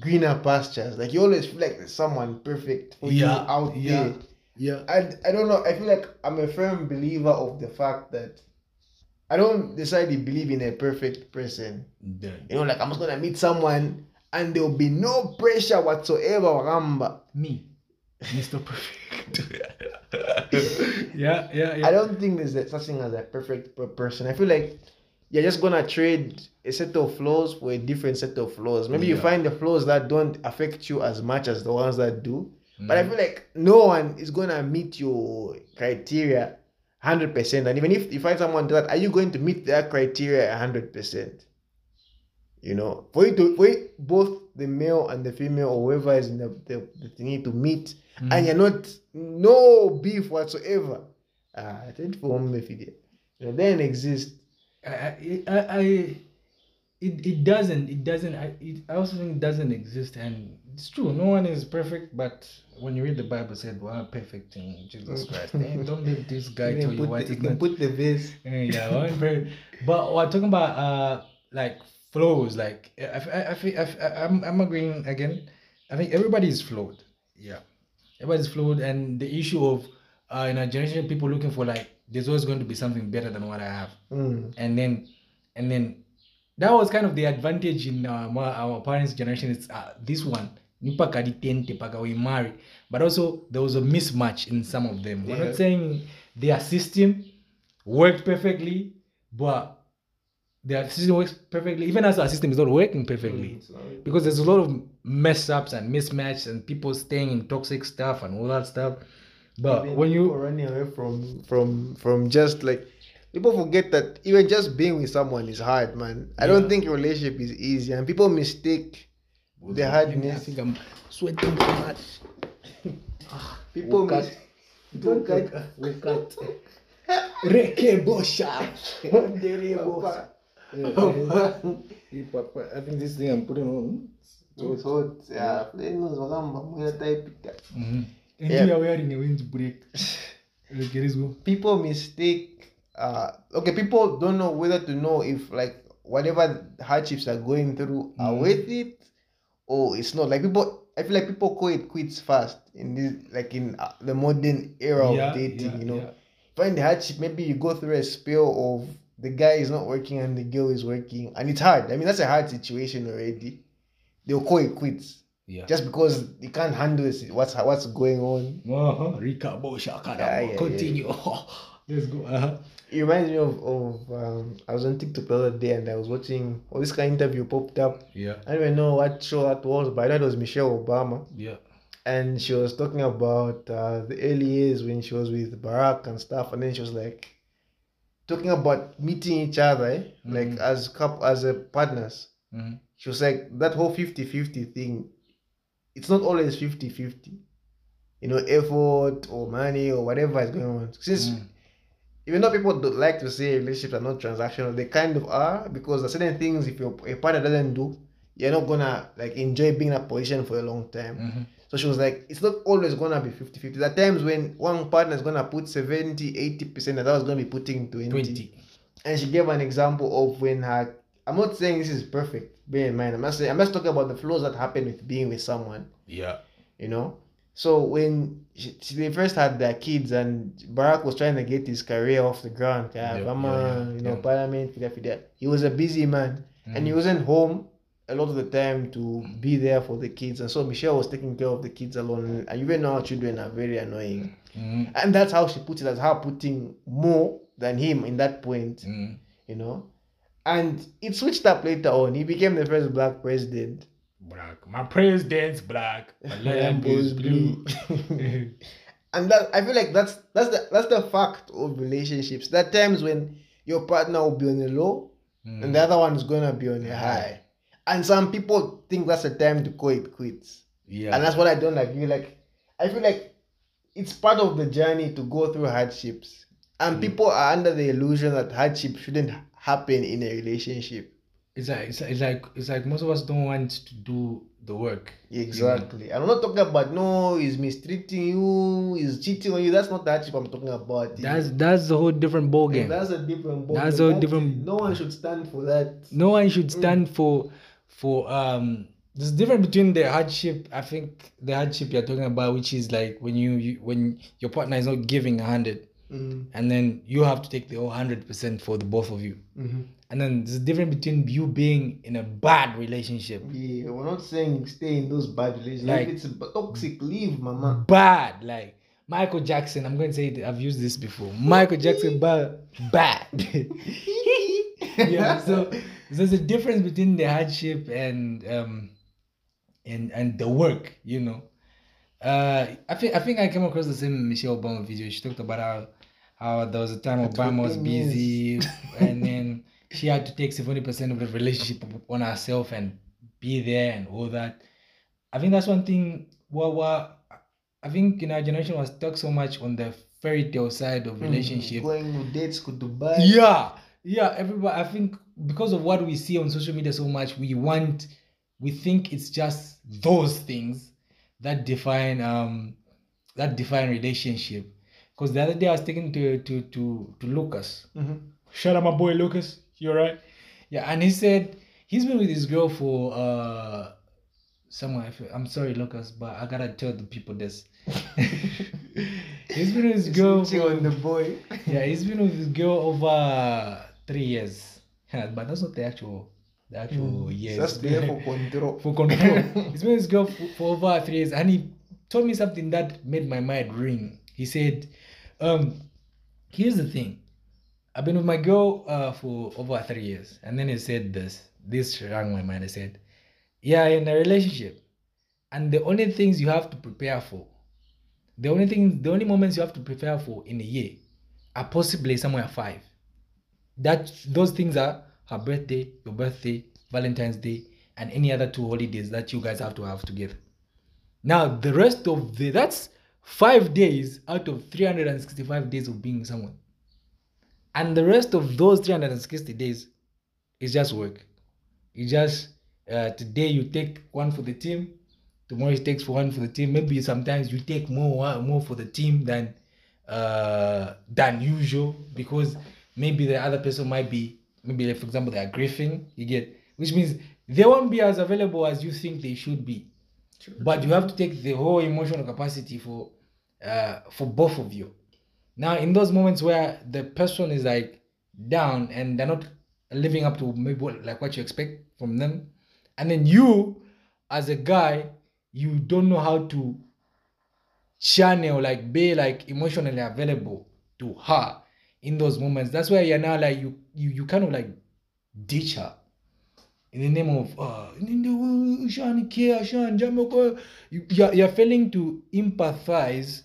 greener pastures. Like you always feel like there's someone perfect for you Yeah, out yeah. there. yeah And I don't know, I feel like I'm a firm believer of the fact that I don't necessarily believe in a perfect person. Then You know, like I'm just gonna meet someone and there will be no pressure whatsoever, Ramba. me mr perfect yeah yeah yeah I don't think there's a- such thing as a perfect person. I feel like you're just gonna trade a set of flaws for a different set of flaws. Maybe you find the flaws that don't affect you as much as the ones that do. But I Mhm. feel like no one is gonna meet your criteria hundred percent. And even if you find someone that are you going to meet their criteria hundred percent? You know, for you to for you, both the male and the female or whoever is in the the, the thingy to meet Mhm. and you're not no beef whatsoever. Ah, I think for it you know, then exist. I, I, I, I- it, it doesn't, it doesn't, I, it, I also think it doesn't exist. And it's true, no one is perfect, but when you read the Bible, it said, well, perfect in Jesus Christ. Eh, don't let this guy You tell you what the, you can not. put the vase. Eh, yeah. But we're talking about, uh, like, flaws. Like I I I I I I'm I'm agreeing again. I think everybody is flawed. Yeah, everybody's flawed, and the issue of uh, in our generation, people looking for like there's always going to be something better than what I have, Mm. and then, and then, that was kind of the advantage in uh, my, our parents' generation. It's uh, this one. Nipaka di tente paka we marry, but also there was a mismatch in some of them. We're not saying their system worked perfectly, but their system works perfectly. Even as our system is not working perfectly, Mm. because there's a lot of mess ups and mismatches and people staying in toxic stuff and all that stuff. But Even when you running away from from from just like people forget that even just being with someone is hard, man. I don't think relationship is easy, and people mistake the I think I'm sweating too much. People Wokat. mis- don't cut. Wokat. Reke bosha. Papa. I think this thing I'm putting on. It's hot. Yeah, plain nose, wakamba, mwenye type. Mm-hmm. And Yeah. you are wearing a windbreak. People mistake uh okay people don't know whether to know if like whatever hardships are going through are Mm. worth it or it's not like people i feel like people call it quits fast in this like in uh, the modern era Yeah, of dating yeah, you know yeah. find the hardship maybe you go through a spell of the guy is not working and the girl is working and it's hard i mean that's a hard situation already they'll call it quits Yeah. just because you can't handle this, what's what's going on uh-huh. Rika bosha. Yeah, yeah, Continue. let's go. Uh-huh. It reminds me of, of um, I was on TikTok the other day and I was watching well, this kind of interview popped up. Yeah. I don't even know what show that was, but I know it was Michelle Obama. Yeah. And she was talking about uh, the early years when she was with Barack and stuff. And then she was like talking about meeting each other, eh? like Mhm. as couple, as a partners. Mhm. She was like, that whole 50 50 thing, it's not always 50 50. You know, effort or money or whatever is going on. Since Mm. Even though people don't like to say relationships are not transactional, they kind of are because there are certain things if your a partner doesn't do, you're not gonna like enjoy being in a position for a long time. Mhm. So she was like, it's not always gonna be 50 50. There are times when one partner is gonna put 70, 80%, and that was gonna be putting 20. 20. And she gave an example of when her I'm not saying this is perfect, bear in mind. I'm not saying I'm just talking about the flaws that happen with being with someone Yeah. you know. So when she, she- they first had their kids and Barack was trying to get his career off the ground, Yeah, kama, yeah, you know, yeah. parliament, fida, fida. he was a busy man and he Mhm. wasn't home a lot of the time to be there for the kids. And so Michelle was taking care of the kids alone. And you know, children are very annoying. Mhm. And that's how she put it, as her putting more than him in that point, Mhm. you know. And it switched up later on. He became the first black president. Black. My president's black. My lamp is blue. and that I feel like that's that's the that's the fact of relationships. There are times when your partner will be on a low Mm. and the other one is gonna be on a high. And some people think that's the time to call it quits. yeah. And that's what I don't agree. Like I feel like it's part of the journey to go through hardships. And Mm. people are under the illusion that hardship shouldn't happen in a relationship. It's like it's, like it's like most of us don't want to do the work. Exactly. And I'm not talking about no, he's mistreating you, he's cheating on you. That's not that hardship I'm talking about. That's that's a whole different ball game. that's a different ball. That's game. a That- different- No one should stand for that. No one should Mm. stand for for um. There's a difference between the hardship. I think the hardship you're talking about, which is like when you, you when your partner is not giving a hundred, Mm. and then you have to take the whole hundred percent for the both of you. Mm-hmm. And then there's a difference between you being in a bad relationship, Yeah, we're not saying stay in those bad relationships. Like- if it's a toxic, leave, mama. bad like Michael Jackson. I'm going to say it. I've used this before. Michael Jackson, bad, bad. yeah. So there's a difference between the hardship and um and and the work. You know. Uh, I think I think I came across the same Michelle Obama video. She talked about how how there was a time Obama was busy and then she had to take seventy percent of the relationship on herself and be there and all that. I think that's one thing. Well, well, I think in our generation was stuck so much on the fairy tale side of relationship. Going on dates to Dubai. Yeah, yeah. Everybody, I think because of what we see on social media so much, we want, we think it's just those things that define um that define relationship. Because the other day I was taking to to to to Lucas. Mhm. Shout out my boy Lucas. You alright? Yeah, and he said he's been with his girl for uh somewhere. I feel, I'm sorry, Lucas, but I gotta tell the people this. he's been with his girl. Switching for- on the boy. yeah, he's been with his girl over three years. Yeah, but that's not the actual the actual years. Just there for control. for control. he's been with his girl for, for over three years, and he told me something that made my mind ring. He said, um, "Here's the thing. I've been with my girl uh, for over three years," and then he said this. This rang my mind. I said, "Yeah, in a relationship, and the only things you have to prepare for, the only thing, the only moments you have to prepare for in a year, are possibly somewhere five. That those things are her birthday, your birthday, Valentine's Day, and any other two holidays that you guys have to have together. Now the rest of the that's five days out of 365 days of being someone. And the rest of those 360 days is just work. You just uh, today you take one for the team, tomorrow you takes for one for the team. Maybe sometimes you take more more for the team than uh, than usual because maybe the other person might be maybe like, for example they are grieving. You get which means they won't be as available as you think they should be. But you have to take the whole emotional capacity for uh, for both of you. Now, in those moments where the person is like down and they're not living up to maybe what, like what you expect from them, and then you, as a guy, you don't know how to channel like be like emotionally available to her in those moments. That's why you're now like you you you kind of like ditch her in the name of uh you're, you're failing to empathize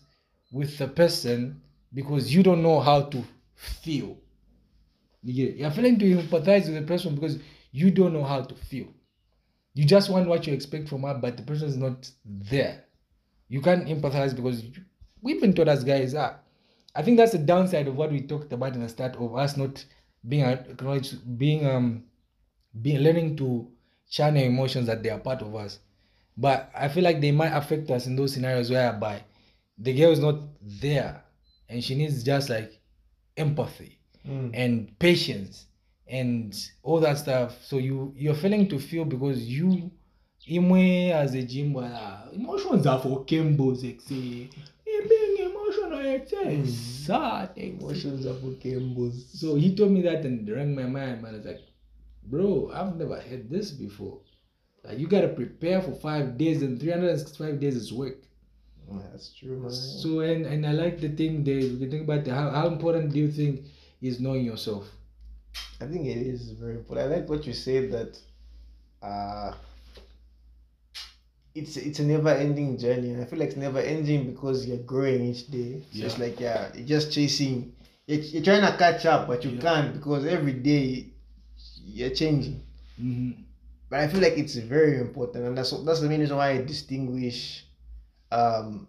with the person because you don't know how to feel. You're failing to empathize with the person because you don't know how to feel. You just want what you expect from her, but the person is not there. You can't empathize because we've been taught as guys ah, I think that's the downside of what we talked about in the start of us not being acknowledged, being um being learning to channel emotions that they are part of us. But I feel like they might affect us in those scenarios whereby the girl is not there and she needs just like empathy Mm. and patience and all that stuff. So you you're failing to feel because you imwe as a gym emotions are for Kembos being emotional it's sad Emotions are for Kembos. so he told me that and rang my mind, man. I was like, bro, I've never heard this before. Like you gotta prepare for five days and 365 days is work. That's true, man. So and and I like the thing they you think about the, how, how important do you think is knowing yourself? I think it is very important. I like what you said that uh it's it's a never ending journey and I feel like it's never ending because you're growing each day. It's just Yeah. like yeah, you're just chasing you're, you're trying to catch up but you Yeah. can't because every day you're changing. Mm-hmm. But I feel like it's very important and that's that's the main reason why I distinguish um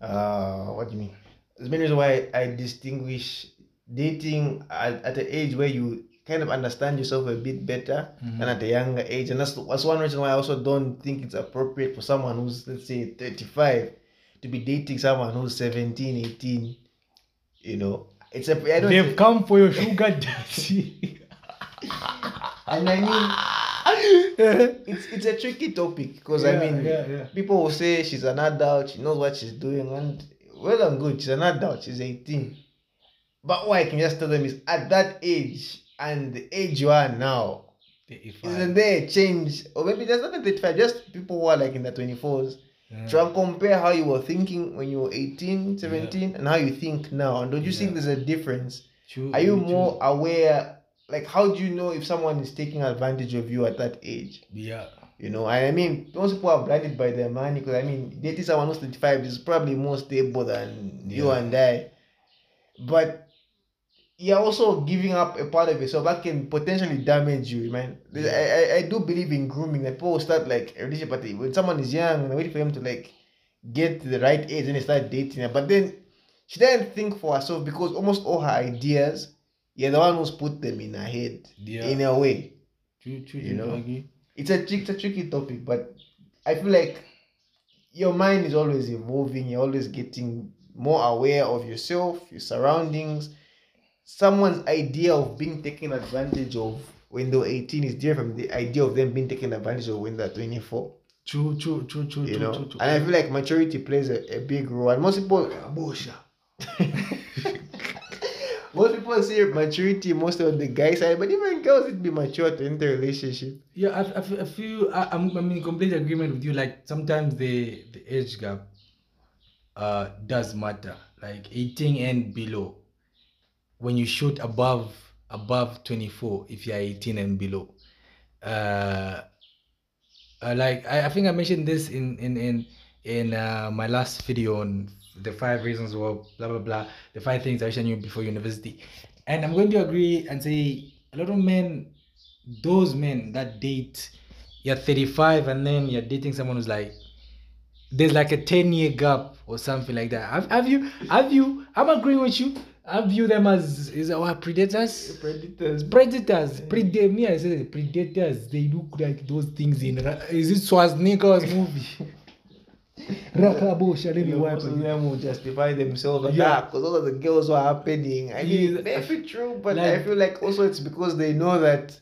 uh what do you mean? There's many reasons why I distinguish dating at, at the age where you kind of understand yourself a bit better than at a younger age. And that's, that's one reason why I also don't think it's appropriate for someone who's, let's say, 35 to be dating someone who's 17, 18. You know, it's a. I don't They've come for your sugar daddy. and I mean, it's it's a tricky topic because I mean, yeah, yeah. people will say she's an adult, she knows what she's doing, and well and good, she's an adult, she's 18. But what I can just tell them is at that age and the age you are now, isn't there a change? Or maybe there's not 35, just people who are like in the 24s. Yeah. Try and compare how you were thinking when you were 18, 17, and how you think now. And don't you think there's a difference? True, Are you true. more aware? Like, how do you know if someone is taking advantage of you at that age? Yeah. You know, and I mean, those people are blinded by their money because I mean, dating someone who's 35 is probably more stable than you and I. But you're also giving up a part of yourself that can potentially damage you, man. I, I, I do believe in grooming. Like people start like a relationship at when someone is young and waiting for him to like get to the right age and they start dating. But then she doesn't think for herself because almost all her ideas, you're the one who's put them in her head Yeah. in a way True, true, you know. Agree. it's a it's a tricky topic, but I feel like your mind is always evolving. You're always getting more aware of yourself, your surroundings. Someone's idea of being taken advantage of when they were 18 is different from the idea of them being taken advantage of when they're 24. True, true, true, true, You true, know, true, true. and I feel like maturity plays a, a big role. And most people, ah, Bosha. most people say maturity most of the guy side, but even girls to be mature to enter relationship. Yeah, I, I, I feel I, I'm, I'm in complete agreement with you. Like sometimes the the age gap uh does matter. Like 18 and below. When you shoot above above 24, if you are 18 and below. Uh, uh like I, I think I mentioned this in in in in uh, my last video on the five reasons why blah blah blah the five things I wish I knew before university, and I'm going to agree and say a lot of men those men that date you're 35 and then you're dating someone who's like there's like a 10 year gap or something like that. Have, have you have you i'm agreeing with you. I view them as is our predators? Predators. predators. Predate me i say predators. They look like those things in is it schwarzenegger's movie Let me You wipe most of them will justify themselves Yeah. because all of the girls were happening. I mean, Yeah. maybe true, but I feel like also it's because they know that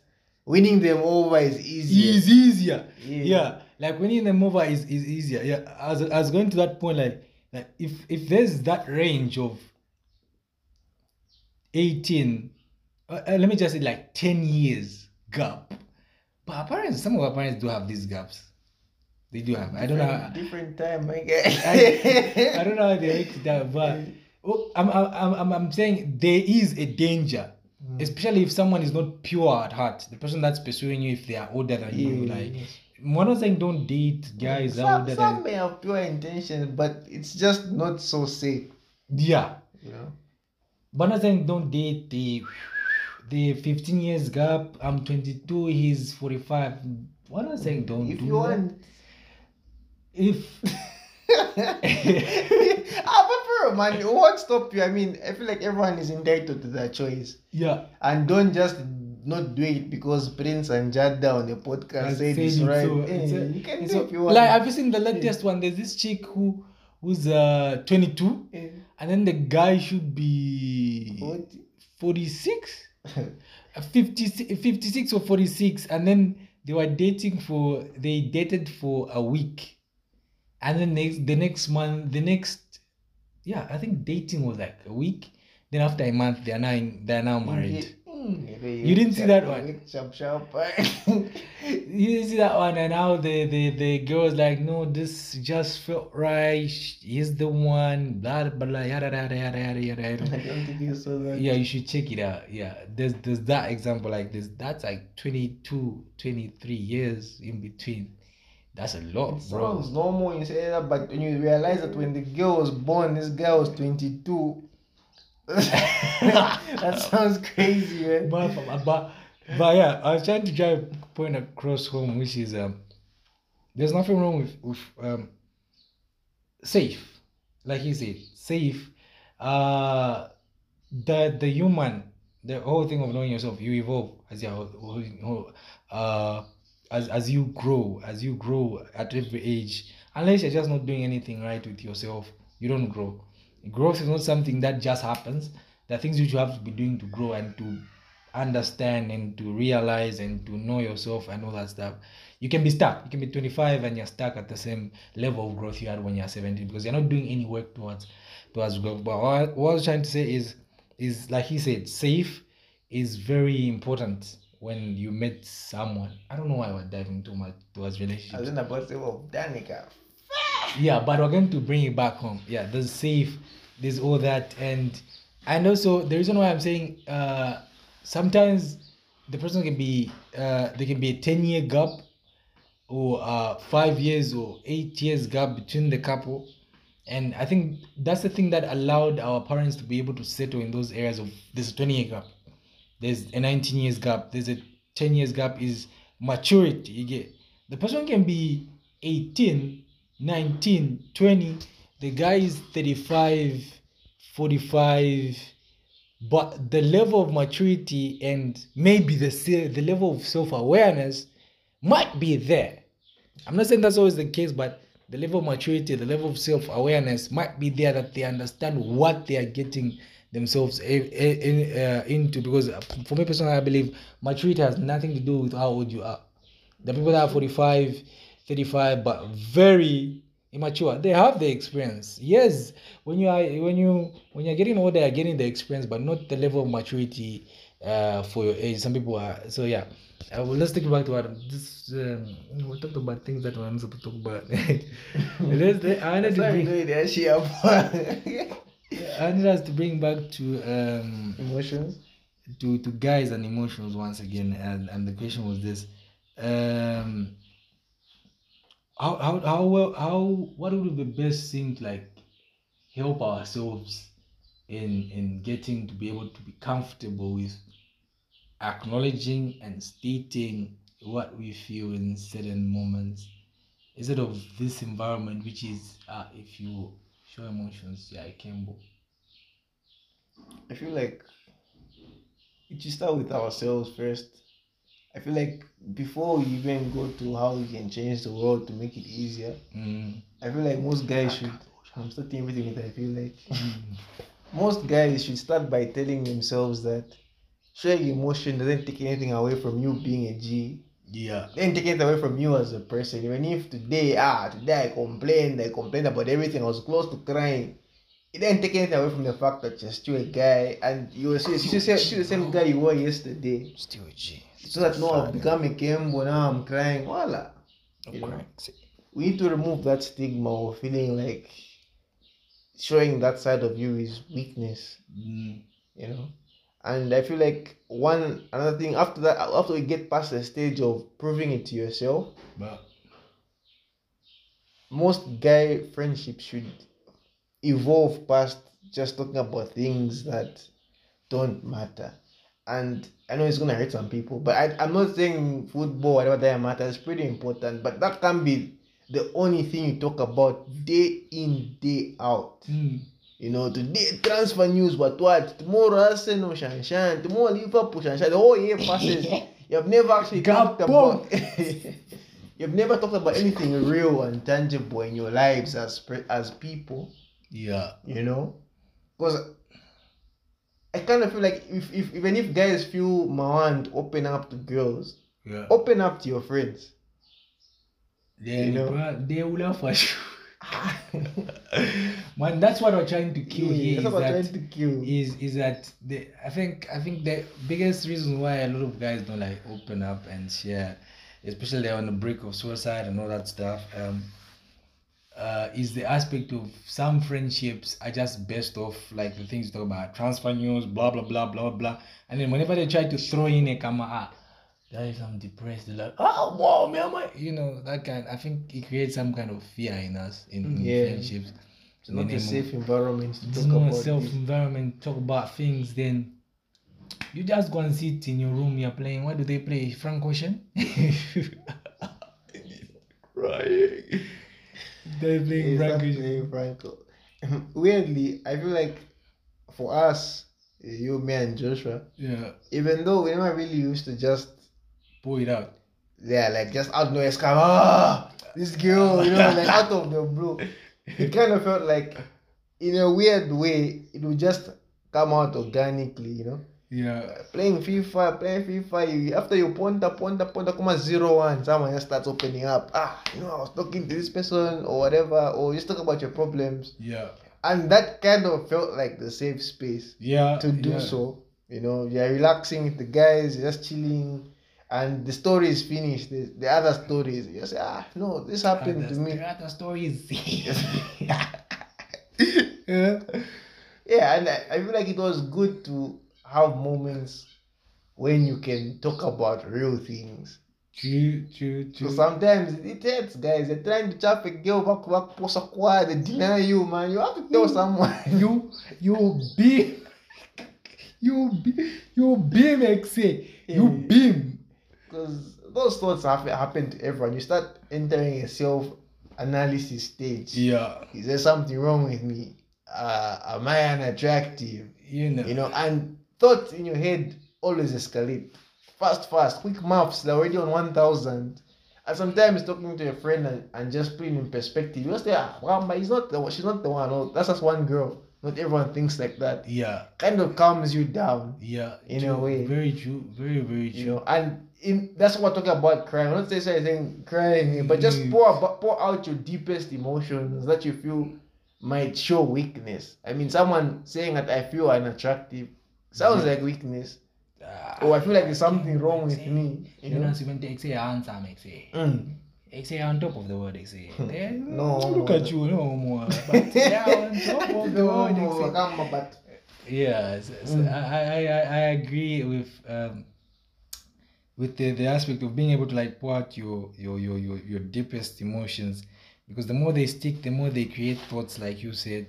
winning them over is easier. is easier. Yeah. Yeah. Like winning them over is, is easier. Yeah. As I was going to that point, like like if if there's that range of 18, uh, uh, let me just say like 10 years gap. But our parents, some of our parents do have these gaps. They do have. I don't know. Different- how- Different time, I, guy. I don't know how they make that, but oh, I'm, I'm, I'm, I'm saying there is a danger, mm. especially if someone is not pure at heart. The person that's pursuing you, if they are older than you, Yeah. like I'm not saying don't date guys some, older some than may have pure intention, but it's just not so safe. yeah. You know. But not saying don't date the the 15 years gap. I'm 22. He's 45. What am I saying? Don't If do you that. want. If ah, but bro, man, won't stop you. I mean, I feel like everyone is entitled to their choice. yeah, And don't just not do it because Prince and Jada on the podcast I said said it's right. so Eh, it's a- you can do if you want. like have you seen the latest one? There's this chick who who's uh 22, Eh, and then the guy should be what? 46. Uh, 50, 56 or 46 and then they were dating for they dated for a week and then next the next month the next yeah i think dating was like a week. Then after a month they're now in, they're now married. You didn't see that one? You see that one? And now the the the girl was like no this just felt right. He's the one. Blah blah blah yada yada yada yada yada, I don't think you saw that. yeah you should check it out. Yeah there's there's that example like this that's like 22 23 years in between that's a lot It bro sounds normal when you say that, but when you realize that when the girl was born, this guy was 22. that sounds crazy, man. but, but, but, but yeah i was trying to drive a point across home which is um there's nothing wrong with, with um safe like you said safe uh the the human the whole thing of knowing yourself you evolve as you uh as as you grow as you grow at every age unless you're just not doing anything right with yourself you don't grow. Growth is not something that just happens. There are things which you have to be doing to grow and to understand and to realize and to know yourself and all that stuff. You can be stuck. You can be 25 and you're stuck at the same level of growth you had when you're 17 because you're not doing any work towards towards growth. But what I, was trying to say is is like he said safe is very important when you met someone. I don't know why we're diving too much towards relationships. I was in about to say, oh, Danica. yeah but we're going to bring it back home. Yeah there's safe there's all that. And and also the reason why i'm saying uh sometimes the person can be uh there can be a 10 year gap or uh five years or eight years gap between the couple. And i think that's the thing that allowed our parents to be able to settle in those areas of this 20 year gap there's a 19 years gap there's a 10 years gap is maturity. You get the person can be 18 19 20 the guy is 35 45 but the level of maturity and maybe the the level of self-awareness might be there. I'm not saying that's always the case but the level of maturity the level of self-awareness might be there that they understand what they are getting themselves in, in, uh, into because uh, for me personally i believe maturity has nothing to do with how old you are. The people that are 45 35 but very immature they have the experience. Yes when you are when you when you're getting older you're getting the experience but not the level of maturity uh for your age. Some people are so yeah. Uh, well, let's take back to what this um, we talked about things that we're not supposed to talk about. Let's, I wanted to Sorry, bring, doing that shit up. I need us to bring back to um Emotions. to to guys and emotions once again and and the question was this um how how how well how what would be the best thing to like help ourselves in in getting to be able to be comfortable with acknowledging and stating what we feel in certain moments instead of this environment which is uh, if you show emotions yeah Kembo. I feel like it should start with ourselves first. I feel like before we even go to how we can change the world to make it easier, mm. I feel like most guys should. I'm starting everything with I feel like most guys should start by telling themselves that showing emotion doesn't take anything away from you being a G. yeah Doesn't take it away from you as a person. Even if today, ah, today I complained, I complained about everything, I was close to crying. It didn't take anything away from the fact that you're still a guy and you were still, still, still, still the same guy you were yesterday. still a G So that no, I've become a Kembo, now I'm crying. Voila. You know? we need to remove that stigma of feeling like showing that side of you is weakness Mm. you know and i feel like one another thing after that after we get past the stage of proving it to yourself But most guy friendships should evolve past just talking about things that don't matter. And i know it's gonna hurt some people but I, i'm not saying football whatever that matters pretty important but that can be the only thing you talk about day in day out. Mm. You know, today transfer news, but what? Tomorrow Arsenal, Shan Shan. Tomorrow Liverpool, Shan Shan. The whole year passes. you have never actually talked about. You've never talked about anything real and tangible in your lives as as people. yeah You know, because I kind of feel like if, if even if guys feel my want open up to girls, yeah open up to your friends. Then You know? they will laugh at you. Man, that's what we're trying to kill here. that's what I'm that, trying to kill. is is that the I think I think the biggest reason why a lot of guys don't like open up and share, especially they're on the break of suicide and all that stuff, um, uh, is the aspect of some friendships are just based off like the things you talk about transfer news, blah blah blah blah blah, and then whenever they try to throw in a kama ah, guys I'm depressed, they're like oh wow man, my-" you know that kind. I think it creates some kind of fear in us in, in Yeah. friendships. It's not a safe environment to it's talk not a this. environment talk about things then you just go and sit in your room you're playing what do they play frank ocean right they're playing It's frank ocean Franco. Weirdly, I feel like for us, eh, you, me, and Joshua, yeah even though we never really used to just, pull it out yeah, like just out of no escape, ah, this girl, you know, like out of the blue. It kind of felt like, in a weird way, it would just come out organically, you know. yeah Playing FIFA, playing FIFA, you, after you ponta, ponta, ponta, come zero one, someone just starts opening up. Ah, you know, I was talking to this person or whatever, or just talk about your problems. yeah and that kind of felt like the safe space yeah to do yeah. so you know you're relaxing with the guys you're just chilling and the story is finished. The, the other stories you say ah no this happened to me. The other stories yeah yeah and I, I feel like it was good to have moments when you can talk about real things. True true so sometimes it hurts guys. They're trying to chop a girl back back posa kwa they deny you man. You have to tell someone. you you beam you be you beam exe you beam Because those thoughts have, happen to everyone. You start entering a self analysis stage. yeah Is there something wrong with me? Uh, am I unattractive? you know You know, and thoughts in your head always escalate. Fast, fast, quick maths, they're already on 1000. And sometimes talking to a friend and, and just putting in perspective, you just say, ah, well, but he's not the one, she's not the one. Oh, that's just one girl. not everyone thinks like that. Yeah, Kind of calms you down, yeah. In true. a way. Very true. Very, very true. you know. And in that's what we're talking about crying. I'm not saying crying, but just Mm. pour pour out your deepest emotions that you feel might show weakness. I mean, someone saying that I feel unattractive sounds Yeah. like weakness. Ah, Oh, I feel like there's something wrong with me. You You know, even take say answer, make say. Mm. Say on top of the word, say. No, look no. at you, no more. But yeah, on top of the word, say. Yeah, so, so Mm. I, I, I, I agree with um with the, the aspect of being able to like pour out your your, your your your deepest emotions because the more they stick, the more they create thoughts like you said.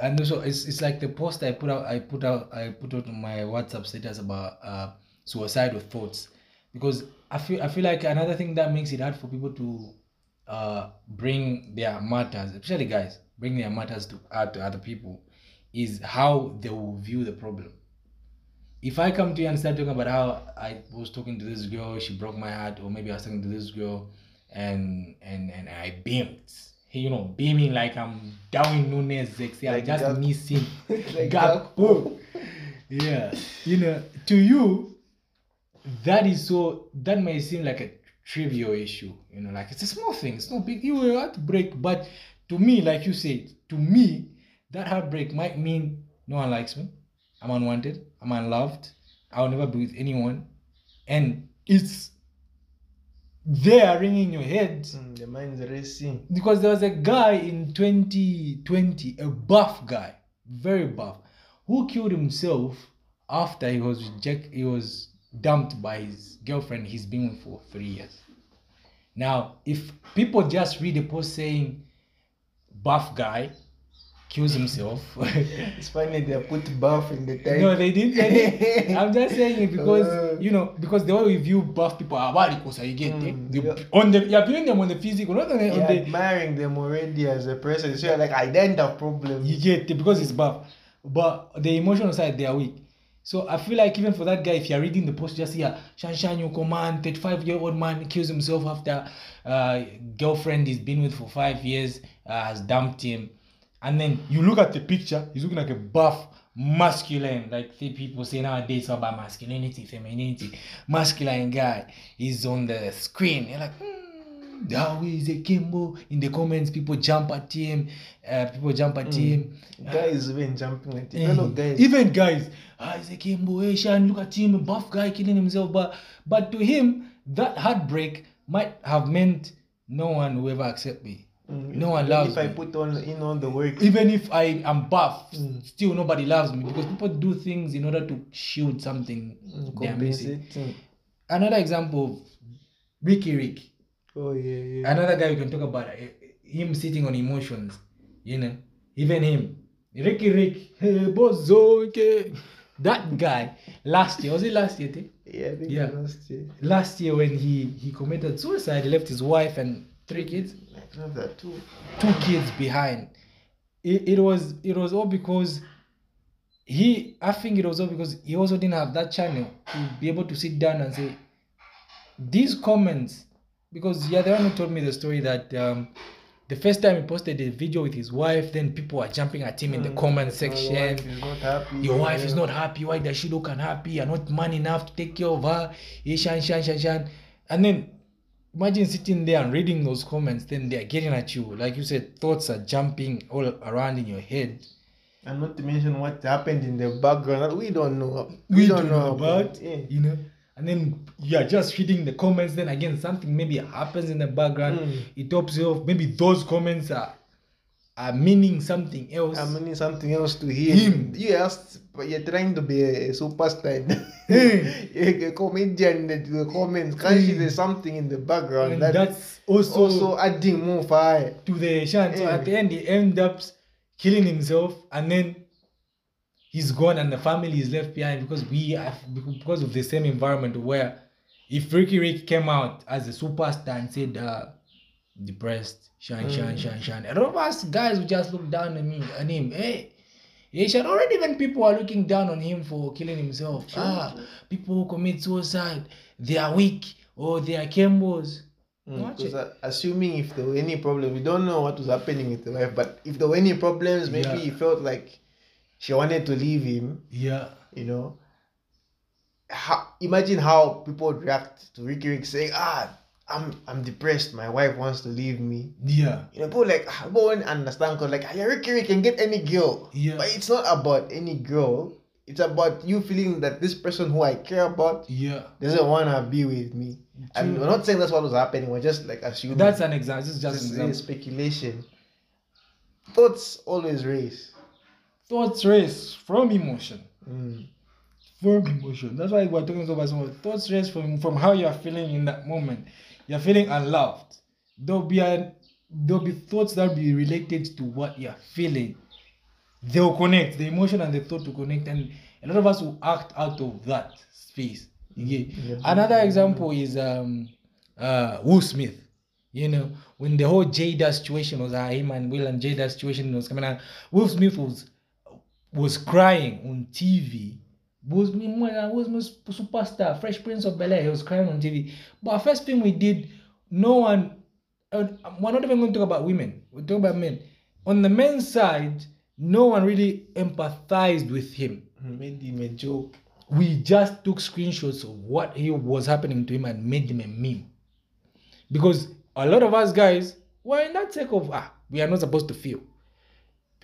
And also it's, it's like the post I put out I put out I put out my WhatsApp status about uh suicidal thoughts because I feel I feel like another thing that makes it hard for people to uh bring their matters, especially guys, bring their matters to out to other people is how they will view the problem. If I come to you and start talking about how I was talking to this girl, she broke my heart, or maybe I was talking to this girl and and and I beamed. Hey, you know, beaming like I'm down Nunes sexy. I Like just Gak- miss him. like Gakpo. Yeah. You know, to you, that is so that may seem like a trivial issue. You know, like it's a small thing, it's no big you will heartbreak. But to me, like you said, to me, that heartbreak might mean no one likes me. I'm unwanted, I'm unloved, I'll never be with anyone. And it's there ringing in your head Mm, the mind's racing. because there was a guy in 2020, a buff guy, very buff, who killed himself after he was reject, he was dumped by his girlfriend he's been with for three years. Now, if people just read a post saying buff guy kills himself, It's funny they put buff in the title. no, they didn't. I'm just saying it because Uh. you know because the way we view buff people are bad because you get Mm, them. yeah. on the you're viewing them on the physical, not on the, on You're the admiring them already as a person. So you're like, I don't have problems. You get it because it's buff. But the emotional side, they are weak. So I feel like even for that guy, if you're reading the post, just here, Shan Shan Yoko man, 35 year old man kills himself after uh, girlfriend he's been with for five years uh, has dumped him. And then you look at the picture, he's looking like a buff, masculine, like the people say nowadays about masculinity, femininity, masculine guy. He's on the screen. You're like, hmm, how is a Kimbo? In the comments, people jump at him. Uh, people jump at him. Guys even jumping at it. Guys. Even guys, ah, it's a Kimbo, Shan, look at him, a buff guy killing himself. But but to him, that heartbreak might have meant no one will ever accept me. Mm, No one loves If I put on in on the work. Even if I am buff, Mm. still nobody loves me because people do things in order to shield something mm, they are missing. compensating. Another example, Riky Rick. Oh yeah, yeah. Another guy we can talk about eh, him sitting on emotions, you know, even him, Riky Rick, hey, bozo, okay. that guy. Last year was it last year? Yeah, Yeah. last year. Last year when he he committed suicide, he left his wife and three kids, love that too. two kids behind. It, it was it was all because he I think it was all because he also didn't have that channel to be able to sit down and say these comments because yeah the one who told me the story that um the first time he posted a video with his wife then people were jumping at him in the Mm, comment section wife is not happy. your wife is not happy. Why does she look unhappy? You're not man enough to take care of her. Shan, shan, shan, shan. And then imagine sitting there and reading those comments. Then they're getting at you. Like you said, thoughts are jumping all around in your head. And not to mention what happened in the background that we don't know. We, don't, know about. Yeah. You know. And then you're just reading the comments. Then again, something maybe happens in the background. Mm. It tops you off. Maybe those comments are are meaning something else. I'm meaning something else to hear. Him. You asked, but you're trying to be a, superstar. A comedian in the comments. Can't you there's something in the background and that that's also also adding more fire. to the shan. So Yeah. at the end, he ends up killing himself, and then he's gone, and the family is left behind because we have because of the same environment where if Riky Rick came out as a superstar and said uh, depressed, shan shan Mm. shan shan, a lot of us guys would just look down on me on him. Hey. He should already when people are looking down on him for killing himself. True, ah, people who commit suicide, they are weak or they are. Watch Because it. assuming if there were any problem, we don't know what was happening with the wife, but if there were any problems, maybe Yeah. he felt like she wanted to leave him. Yeah. You know, how, imagine how people react to Riky Rick saying, "Ah, I'm I'm depressed. My wife wants to leave me." Yeah. You know, people like people won't understand because like Riky Rick can get any girl. Yeah. But it's not about any girl. It's about you feeling that this person who I care about Yeah. doesn't wanna be with me. And True. we're not saying that's what was happening. We're just like assuming. That's an example. This is just just an example. speculation. Thoughts always race. Thoughts race from emotion. Mm. From emotion. That's why we're talking about some thoughts race from from how you're feeling in that moment. You're feeling unloved. There'll be a there'll be thoughts that will be related to what you're feeling. They'll connect. The emotion and the thought to connect, and a lot of us will act out of that space. Yeah. Another example is um uh Will Smith. You know, when the whole Jada situation was uh, him and Will and Jada situation was coming out, Will Smith was was crying on TV. Smith, uh, Will Smith superstar, Fresh Prince of Bel Air, he was crying on TV. But first thing we did, no one, uh, we're not even going to talk about women, we're talking about men. On the men's side, no one really empathized with him Made him a joke. we just took screenshots of what he was happening to him and made him a meme. Because a lot of us guys were in that take of ah, we are not supposed to feel.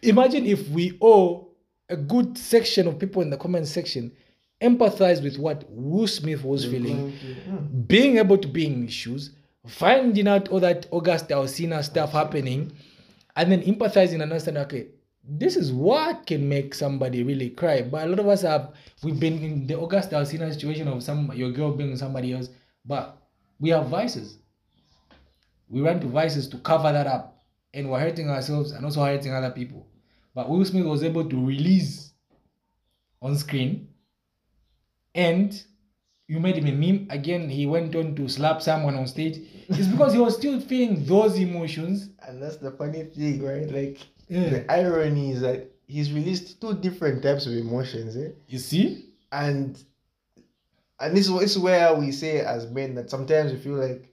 Imagine if we owe a good section of people in the comment section empathize with what Will Smith was feeling, Going to- mm. being able to be in his shoes, finding out all that August Alsina stuff happening, and then empathizing and understanding, okay, this is what can make somebody really cry. But a lot of us have we've been in the August Alsina situation of some your girl being somebody else, but we have vices. We run to vices to cover that up, and we're hurting ourselves and also hurting other people. But Will Smith was able to release on screen, and you made him a meme. Again, he went on to slap someone on stage. It's because he was still feeling those emotions. And that's the funny thing, right? Like Yeah. the irony is that he's released two different types of emotions, eh? You see? And and this is this is where we say as men that sometimes we feel like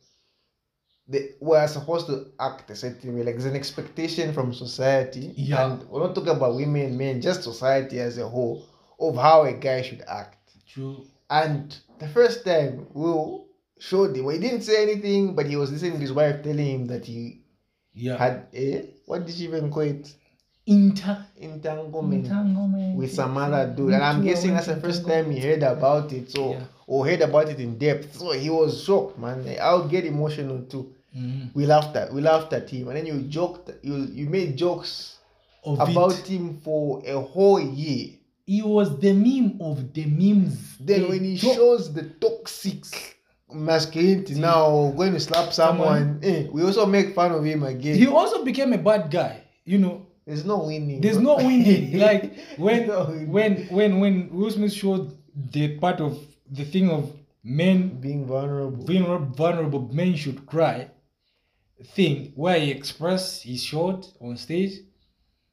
they, we're supposed to act a certain way. Like there's an expectation from society. Yeah. And we're not talking about women, men, just society as a whole of how a guy should act. True. And the first time Will showed him, well, he didn't say anything, but he was listening to his wife telling him that he Yeah. had a what did she even call it? Inter- Entanglement entanglement with some other dude. And I'm Me too, I guessing that's the first time he heard about it. So Yeah. or heard about it in depth. So he was shocked, man. I'll get emotional too. Mhm. We laughed at we laughed at him. And then you joked you you made jokes Of about it. him for a whole year. He was the meme of the memes. Then They when he don't- shows the toxic masculinity now going to slap someone, eh, we also make fun of him again. he also became a bad guy. You know, There's no winning. there's no winning. like when No winning. when when when Will Smith showed the part of the thing of men being vulnerable. being vulnerable, men should cry thing where he expressed his short on stage,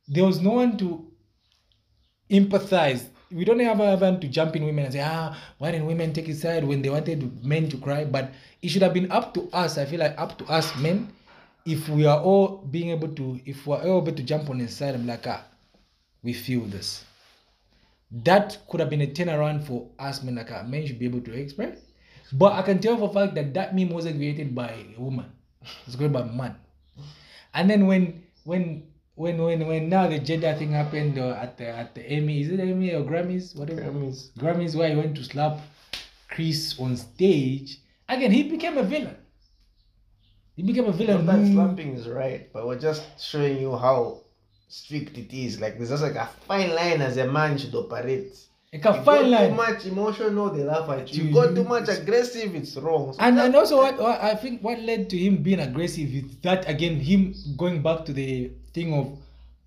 there was no one to empathize. We don't have to jump in women and say, ah, why didn't women take his side when they wanted men to cry? But it should have been up to us. I feel like up to us men, if we are all being able to, if we're all able to jump on his side, I'm like, ah, we feel this. That could have been a turnaround for us men. Like, ah, men should be able to express. But I can tell for a fact that that meme wasn't created by a woman. It's created by man. And then when when when when when now the gender thing happened uh, at the at the Emmy, is it Emmy or Grammys, whatever Grammys. Grammys, where he went to slap Chris on stage. Again, he became a villain. He became a villain. Not that slapping is right, but we're just showing you how strict it is. Like there's just like a fine line as a man should operate. Like You a fine got line. too much emotional, they laugh at you. You- You got too much aggressive, it's wrong. So and and also what, what I think what led to him being aggressive is that again him going back to the thing of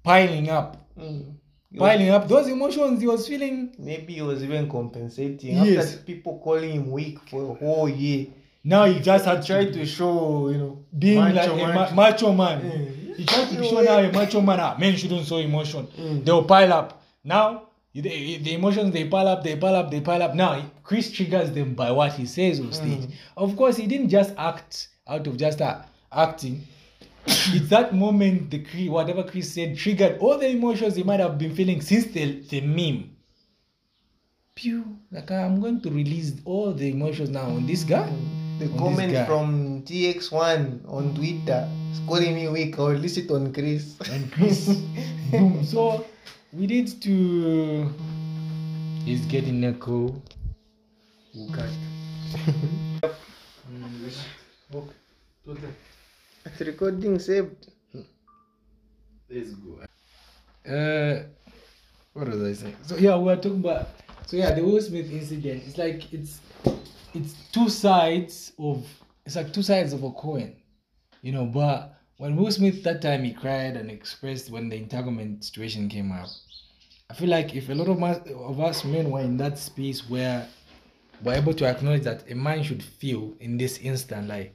piling up, Mm. He was- piling up those emotions he was feeling. Maybe he was even compensating Yes. after people calling him weak for a whole year. Now he just had Tried to to show, you know, being macho, like a ma- macho. macho man. Mm. He tried to show now a wait. macho man. Ah, men shouldn't show emotion. Mm. They'll pile up. Now the, the emotions they pile up, they pile up, they pile up. Now Chris triggers them by what he says on stage. Mm. Of course, he didn't just act out of just uh, acting. it's that moment the whatever Chris said triggered all the emotions he might have been feeling since the, the meme. Pew, like I'm going to release all the emotions now on this guy. The On comment from TX1 on Twitter calling me weak. I'll list it on Chris. and Chris. Boom. So we need to. He's getting echo. We'll cut. It's recording saved. Let's go. Uh, what was I saying? So yeah, we were talking about. So yeah, the Will Smith incident. It's like it's it's two sides of it's like two sides of a coin, you know. But when Will Smith that time he cried and expressed when the entanglement situation came up, I feel like if a lot of us, of us men were in that space where we're able to acknowledge that a man should feel in this instant, like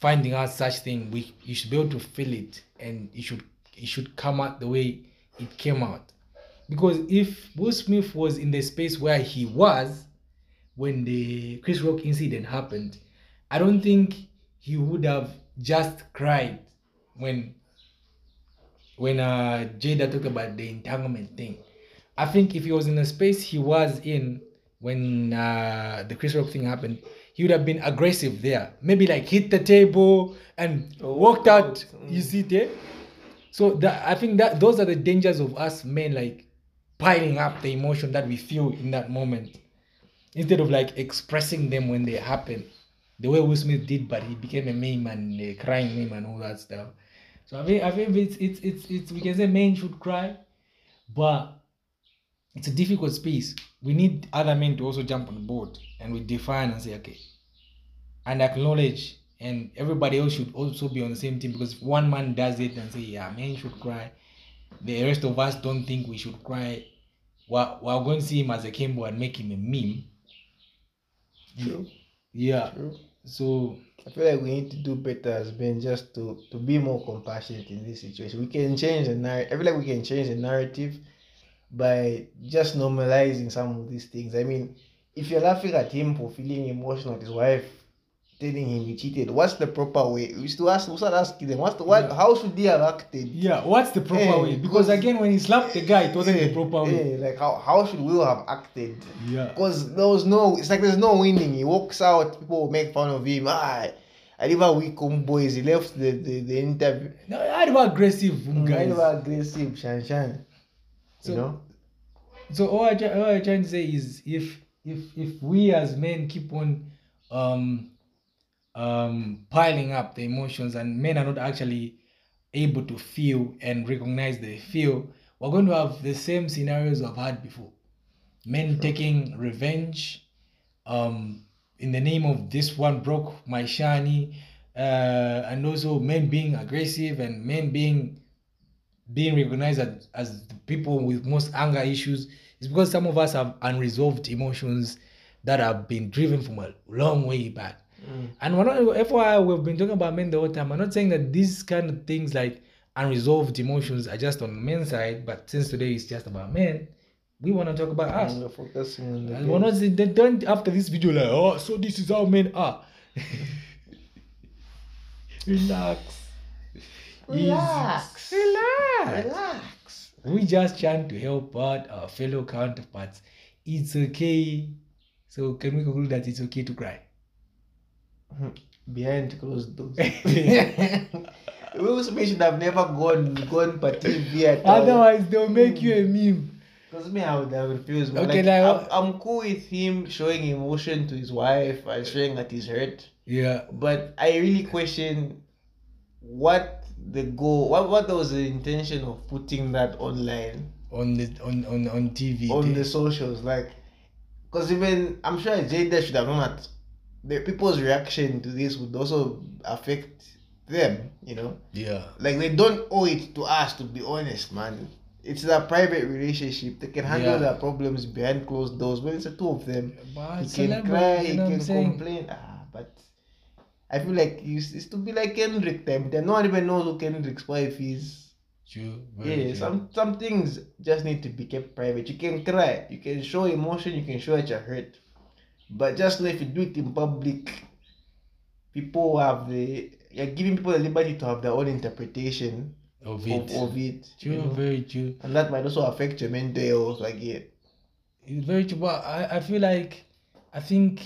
finding out such thing, we you should be able to feel it and it should it should come out the way it came out. Because if Will Smith was in the space where he was when the Chris Rock incident happened, I don't think he would have just cried when when uh Jada talked about the entanglement thing. I think if he was in the space he was in when uh the Chris Rock thing happened, he would have been aggressive there. Maybe like hit the table and Oh, walked out. mm. You see there? So that I think that those are the dangers of us men like piling up the emotion that we feel in that moment instead of like expressing them when they happen the way Will Smith did, but he became a meme and a crying meme and all that stuff. So I think I think it's it's it's, it's we can say men should cry, but it's a difficult space. We need other men to also jump on board and we define and say okay, and acknowledge, and everybody else should also be on the same team because if one man does it and say yeah, men should cry, the rest of us don't think we should cry. We're, we're going to see him as a Kimbo and make him a meme. True. Yeah. True. So I feel like we need to do better as men just to, to be more compassionate in this situation. We can change the narrative. I feel like we can change the narrative by just normalizing some of these things. I mean, if you're laughing at him for feeling emotional at his wife telling him he cheated, what's the proper way? We used to ask, we start asking them, what's the what? Yeah. How should they have acted? yeah, what's the proper Yeah, way? Because because- again, when he slapped the guy, it wasn't the proper way. Yeah, like how, how should we have acted? Yeah. Because there was no, it's like there's no winning. He walks out, people make fun of him. Ah, I never weak boys. He left the, the, the interview. No, I about aggressive I guys. never aggressive, Shan Shan. So- You know? So all, I, all I'm trying to say is if if if we as men keep on um um piling up the emotions and men are not actually able to feel and recognize they feel, we're going to have the same scenarios I've had before. Men taking revenge, um, in the name of this one broke my shiny, uh, and also men being aggressive and men being being recognized as, as the people with most anger issues is because some of us have unresolved emotions that have been driven from a long way back. Mm. And we're not, FYI, we've been talking about men the whole time. I'm not saying that these kind of things like unresolved emotions are just on men's side, but since today is just about men, we want to talk about us. And we're focusing on the And we're not saying- they don't after this video like, oh, so this is how men are. Relax. Relax. Easy. Relax. Relax. We just trying to help out our fellow counterparts. It's okay. So can we conclude that it's okay to cry? Behind closed doors. Will Smith should have never gone gone per TV at all. Otherwise, they'll make you a hmm. meme. Because me, I would have refused. Okay, like, like, I'm, I'm cool with him showing emotion to his wife and showing that he's hurt. Yeah. But I really question what the goal, what, what was the intention of putting that online On the on on, on TV. on there. the socials? Like, because even I'm sure Jada should have known that the people's reaction to this would also affect them. You know, Yeah. like they don't owe it to us to be honest, man. It's a private relationship. They can handle Yeah. their problems behind closed doors. When it's the two of them, But he can cry, you know can complain. Ah, but I feel like it's, it's to be like Kendrick time. Then no one even knows who Kendrick's wife is. True. very Yeah, true. some some things just need to be kept private. You can cry, you can show emotion, you can show that you're hurt, but just know if you do it in public, people have the you're giving people the liberty to have their own interpretation Of of, it. of it. True, you know? very true. And that might also affect your mental health again. It's very true. But I, I feel like I think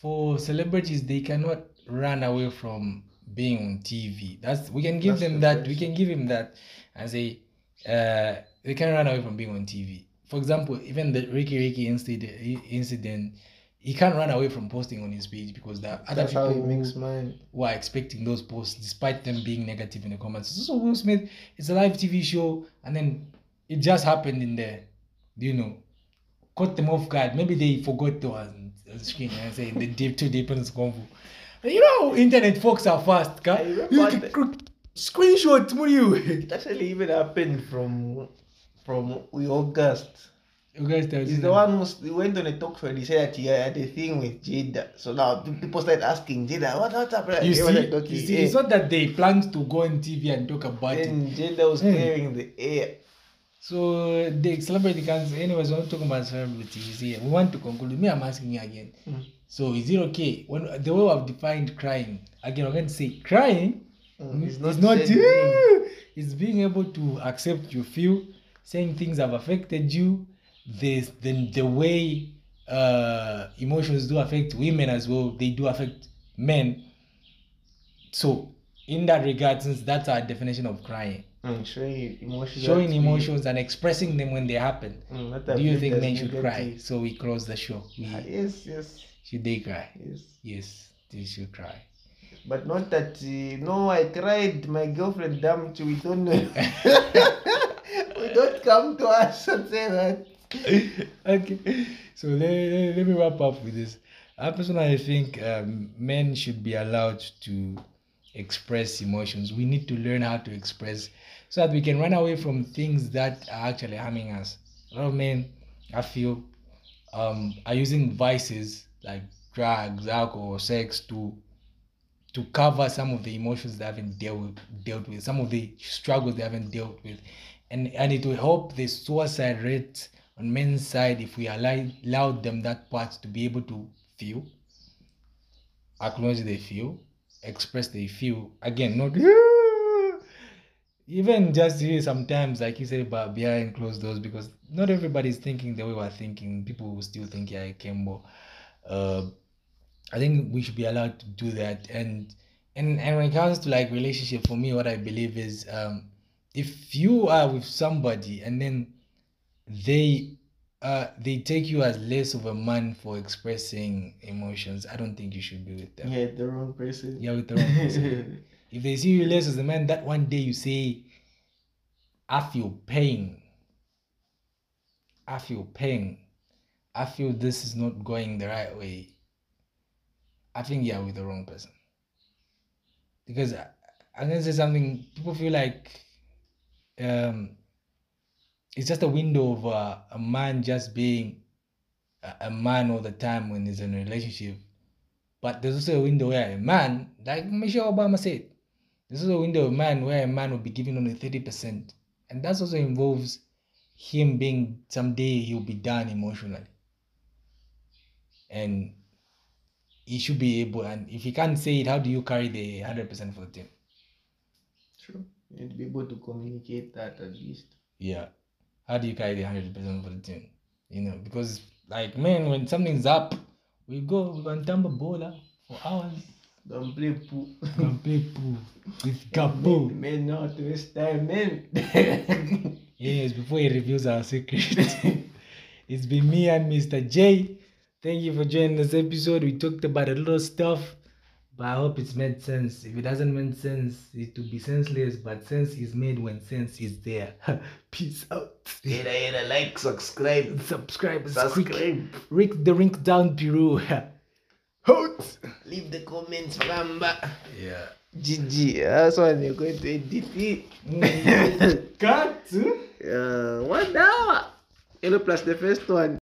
for celebrities they cannot run away from being on TV. That's we can give That's them the that. We can give him that and say uh, they can run away from being on TV. For example, even the Riky Rick incident, incident, he can't run away from posting on his page because there are other That's how people makes who, mine. who are expecting those posts despite them being negative in the comments. So Will Smith, it's a live TV show, and then it just happened in there. You know, caught them off guard. Maybe they forgot to on on screen and say the deep two deep in convo. You know, internet folks are fast. Ka? You can the- screenshot, what you? It actually even happened from from August. You guys tell He's the one who went on a talk show and he said that he had a thing with Jada. So now people started asking Jada, what what happened? You see, like, okay, you see, eh. it's not that they planned to go on TV and talk about it. Then Jada was Hmm. clearing the air. So the celebrity can't. Anyways, we're not talking about celebrity. You see, we want to conclude. Me, I'm asking you again. Mm. So is it okay when the way I've defined crying? Again, I'm going to say crying. Mm, It's not. not It's, shedding. it's being able to accept you feel, saying things have affected you. This then the way uh, emotions do affect women as well. They do affect men. So in that regard, since that's our definition of crying, Mm, showing emotions. showing emotions and expressing them when they happen. Mm, Do you think men should cry? So we close the show. We, Ah, Yes, yes, should they cry? yes. Yes, they should cry. But not that, uh, no, I cried, my girlfriend dumped you. We don't know. we don't come to us and say that. okay, so let, let, me wrap up with this. I personally think um, men should be allowed to express emotions. We need to learn how to express so that we can run away from things that are actually harming us. A lot of men, I feel, um, are using vices like drugs, alcohol, sex to to cover some of the emotions they haven't dealt with, dealt with, some of the struggles they haven't dealt with, and and it will help the suicide rate on men's side if we allow allowed them that part to be able to feel, acknowledge they feel, express they feel. Again, not even just here sometimes, like you said about behind closed doors, because not everybody's thinking the way we're thinking. People will still think, yeah, I Kembo. Uh, I think we should be allowed to do that. And and and when it comes to like relationship, for me, what I believe is, um, if you are with somebody and then they uh they take you as less of a man for expressing emotions, I don't think you should be with them. Yeah, the wrong person. You're with the wrong person. if they see you less as a man, that one day you say, I feel pain. I feel pain. I feel this is not going the right way. I think you're with the wrong person. Because I- I'm gonna say something, people feel like um it's just a window of uh, a man just being a, a man all the time when he's in a relationship. But there's also a window where a man, like Michelle Obama said, this is a window of man where a man will be giving only 30%. And that also involves him being someday he'll be done emotionally. And he should be able, and if he can't say it, how do you carry the 100% for the team? True. You need to be able to communicate that at least. Yeah. How do you carry the 100% for the team? You know, because like, man, when something's up, we go, we can tumble bowler ah, for hours. Don't play poo. and play pool with Capo. men not waste time, men. Yes, before he reveals our secret. it's been me and Mr. J. Thank you for joining this episode. We talked about a lot of stuff, but I hope it's made sense. If it doesn't make sense, it will be senseless, but sense is made when sense is there. Peace out. Hit a, hit a like, subscribe. Subscribe. Subscribe. Rick the Rink Down Peru. Hot. Leave the comments, Ramba. Yeah. GG. That's why they're going to edit it. Cut. uh, one hour. Hello, plus the first one.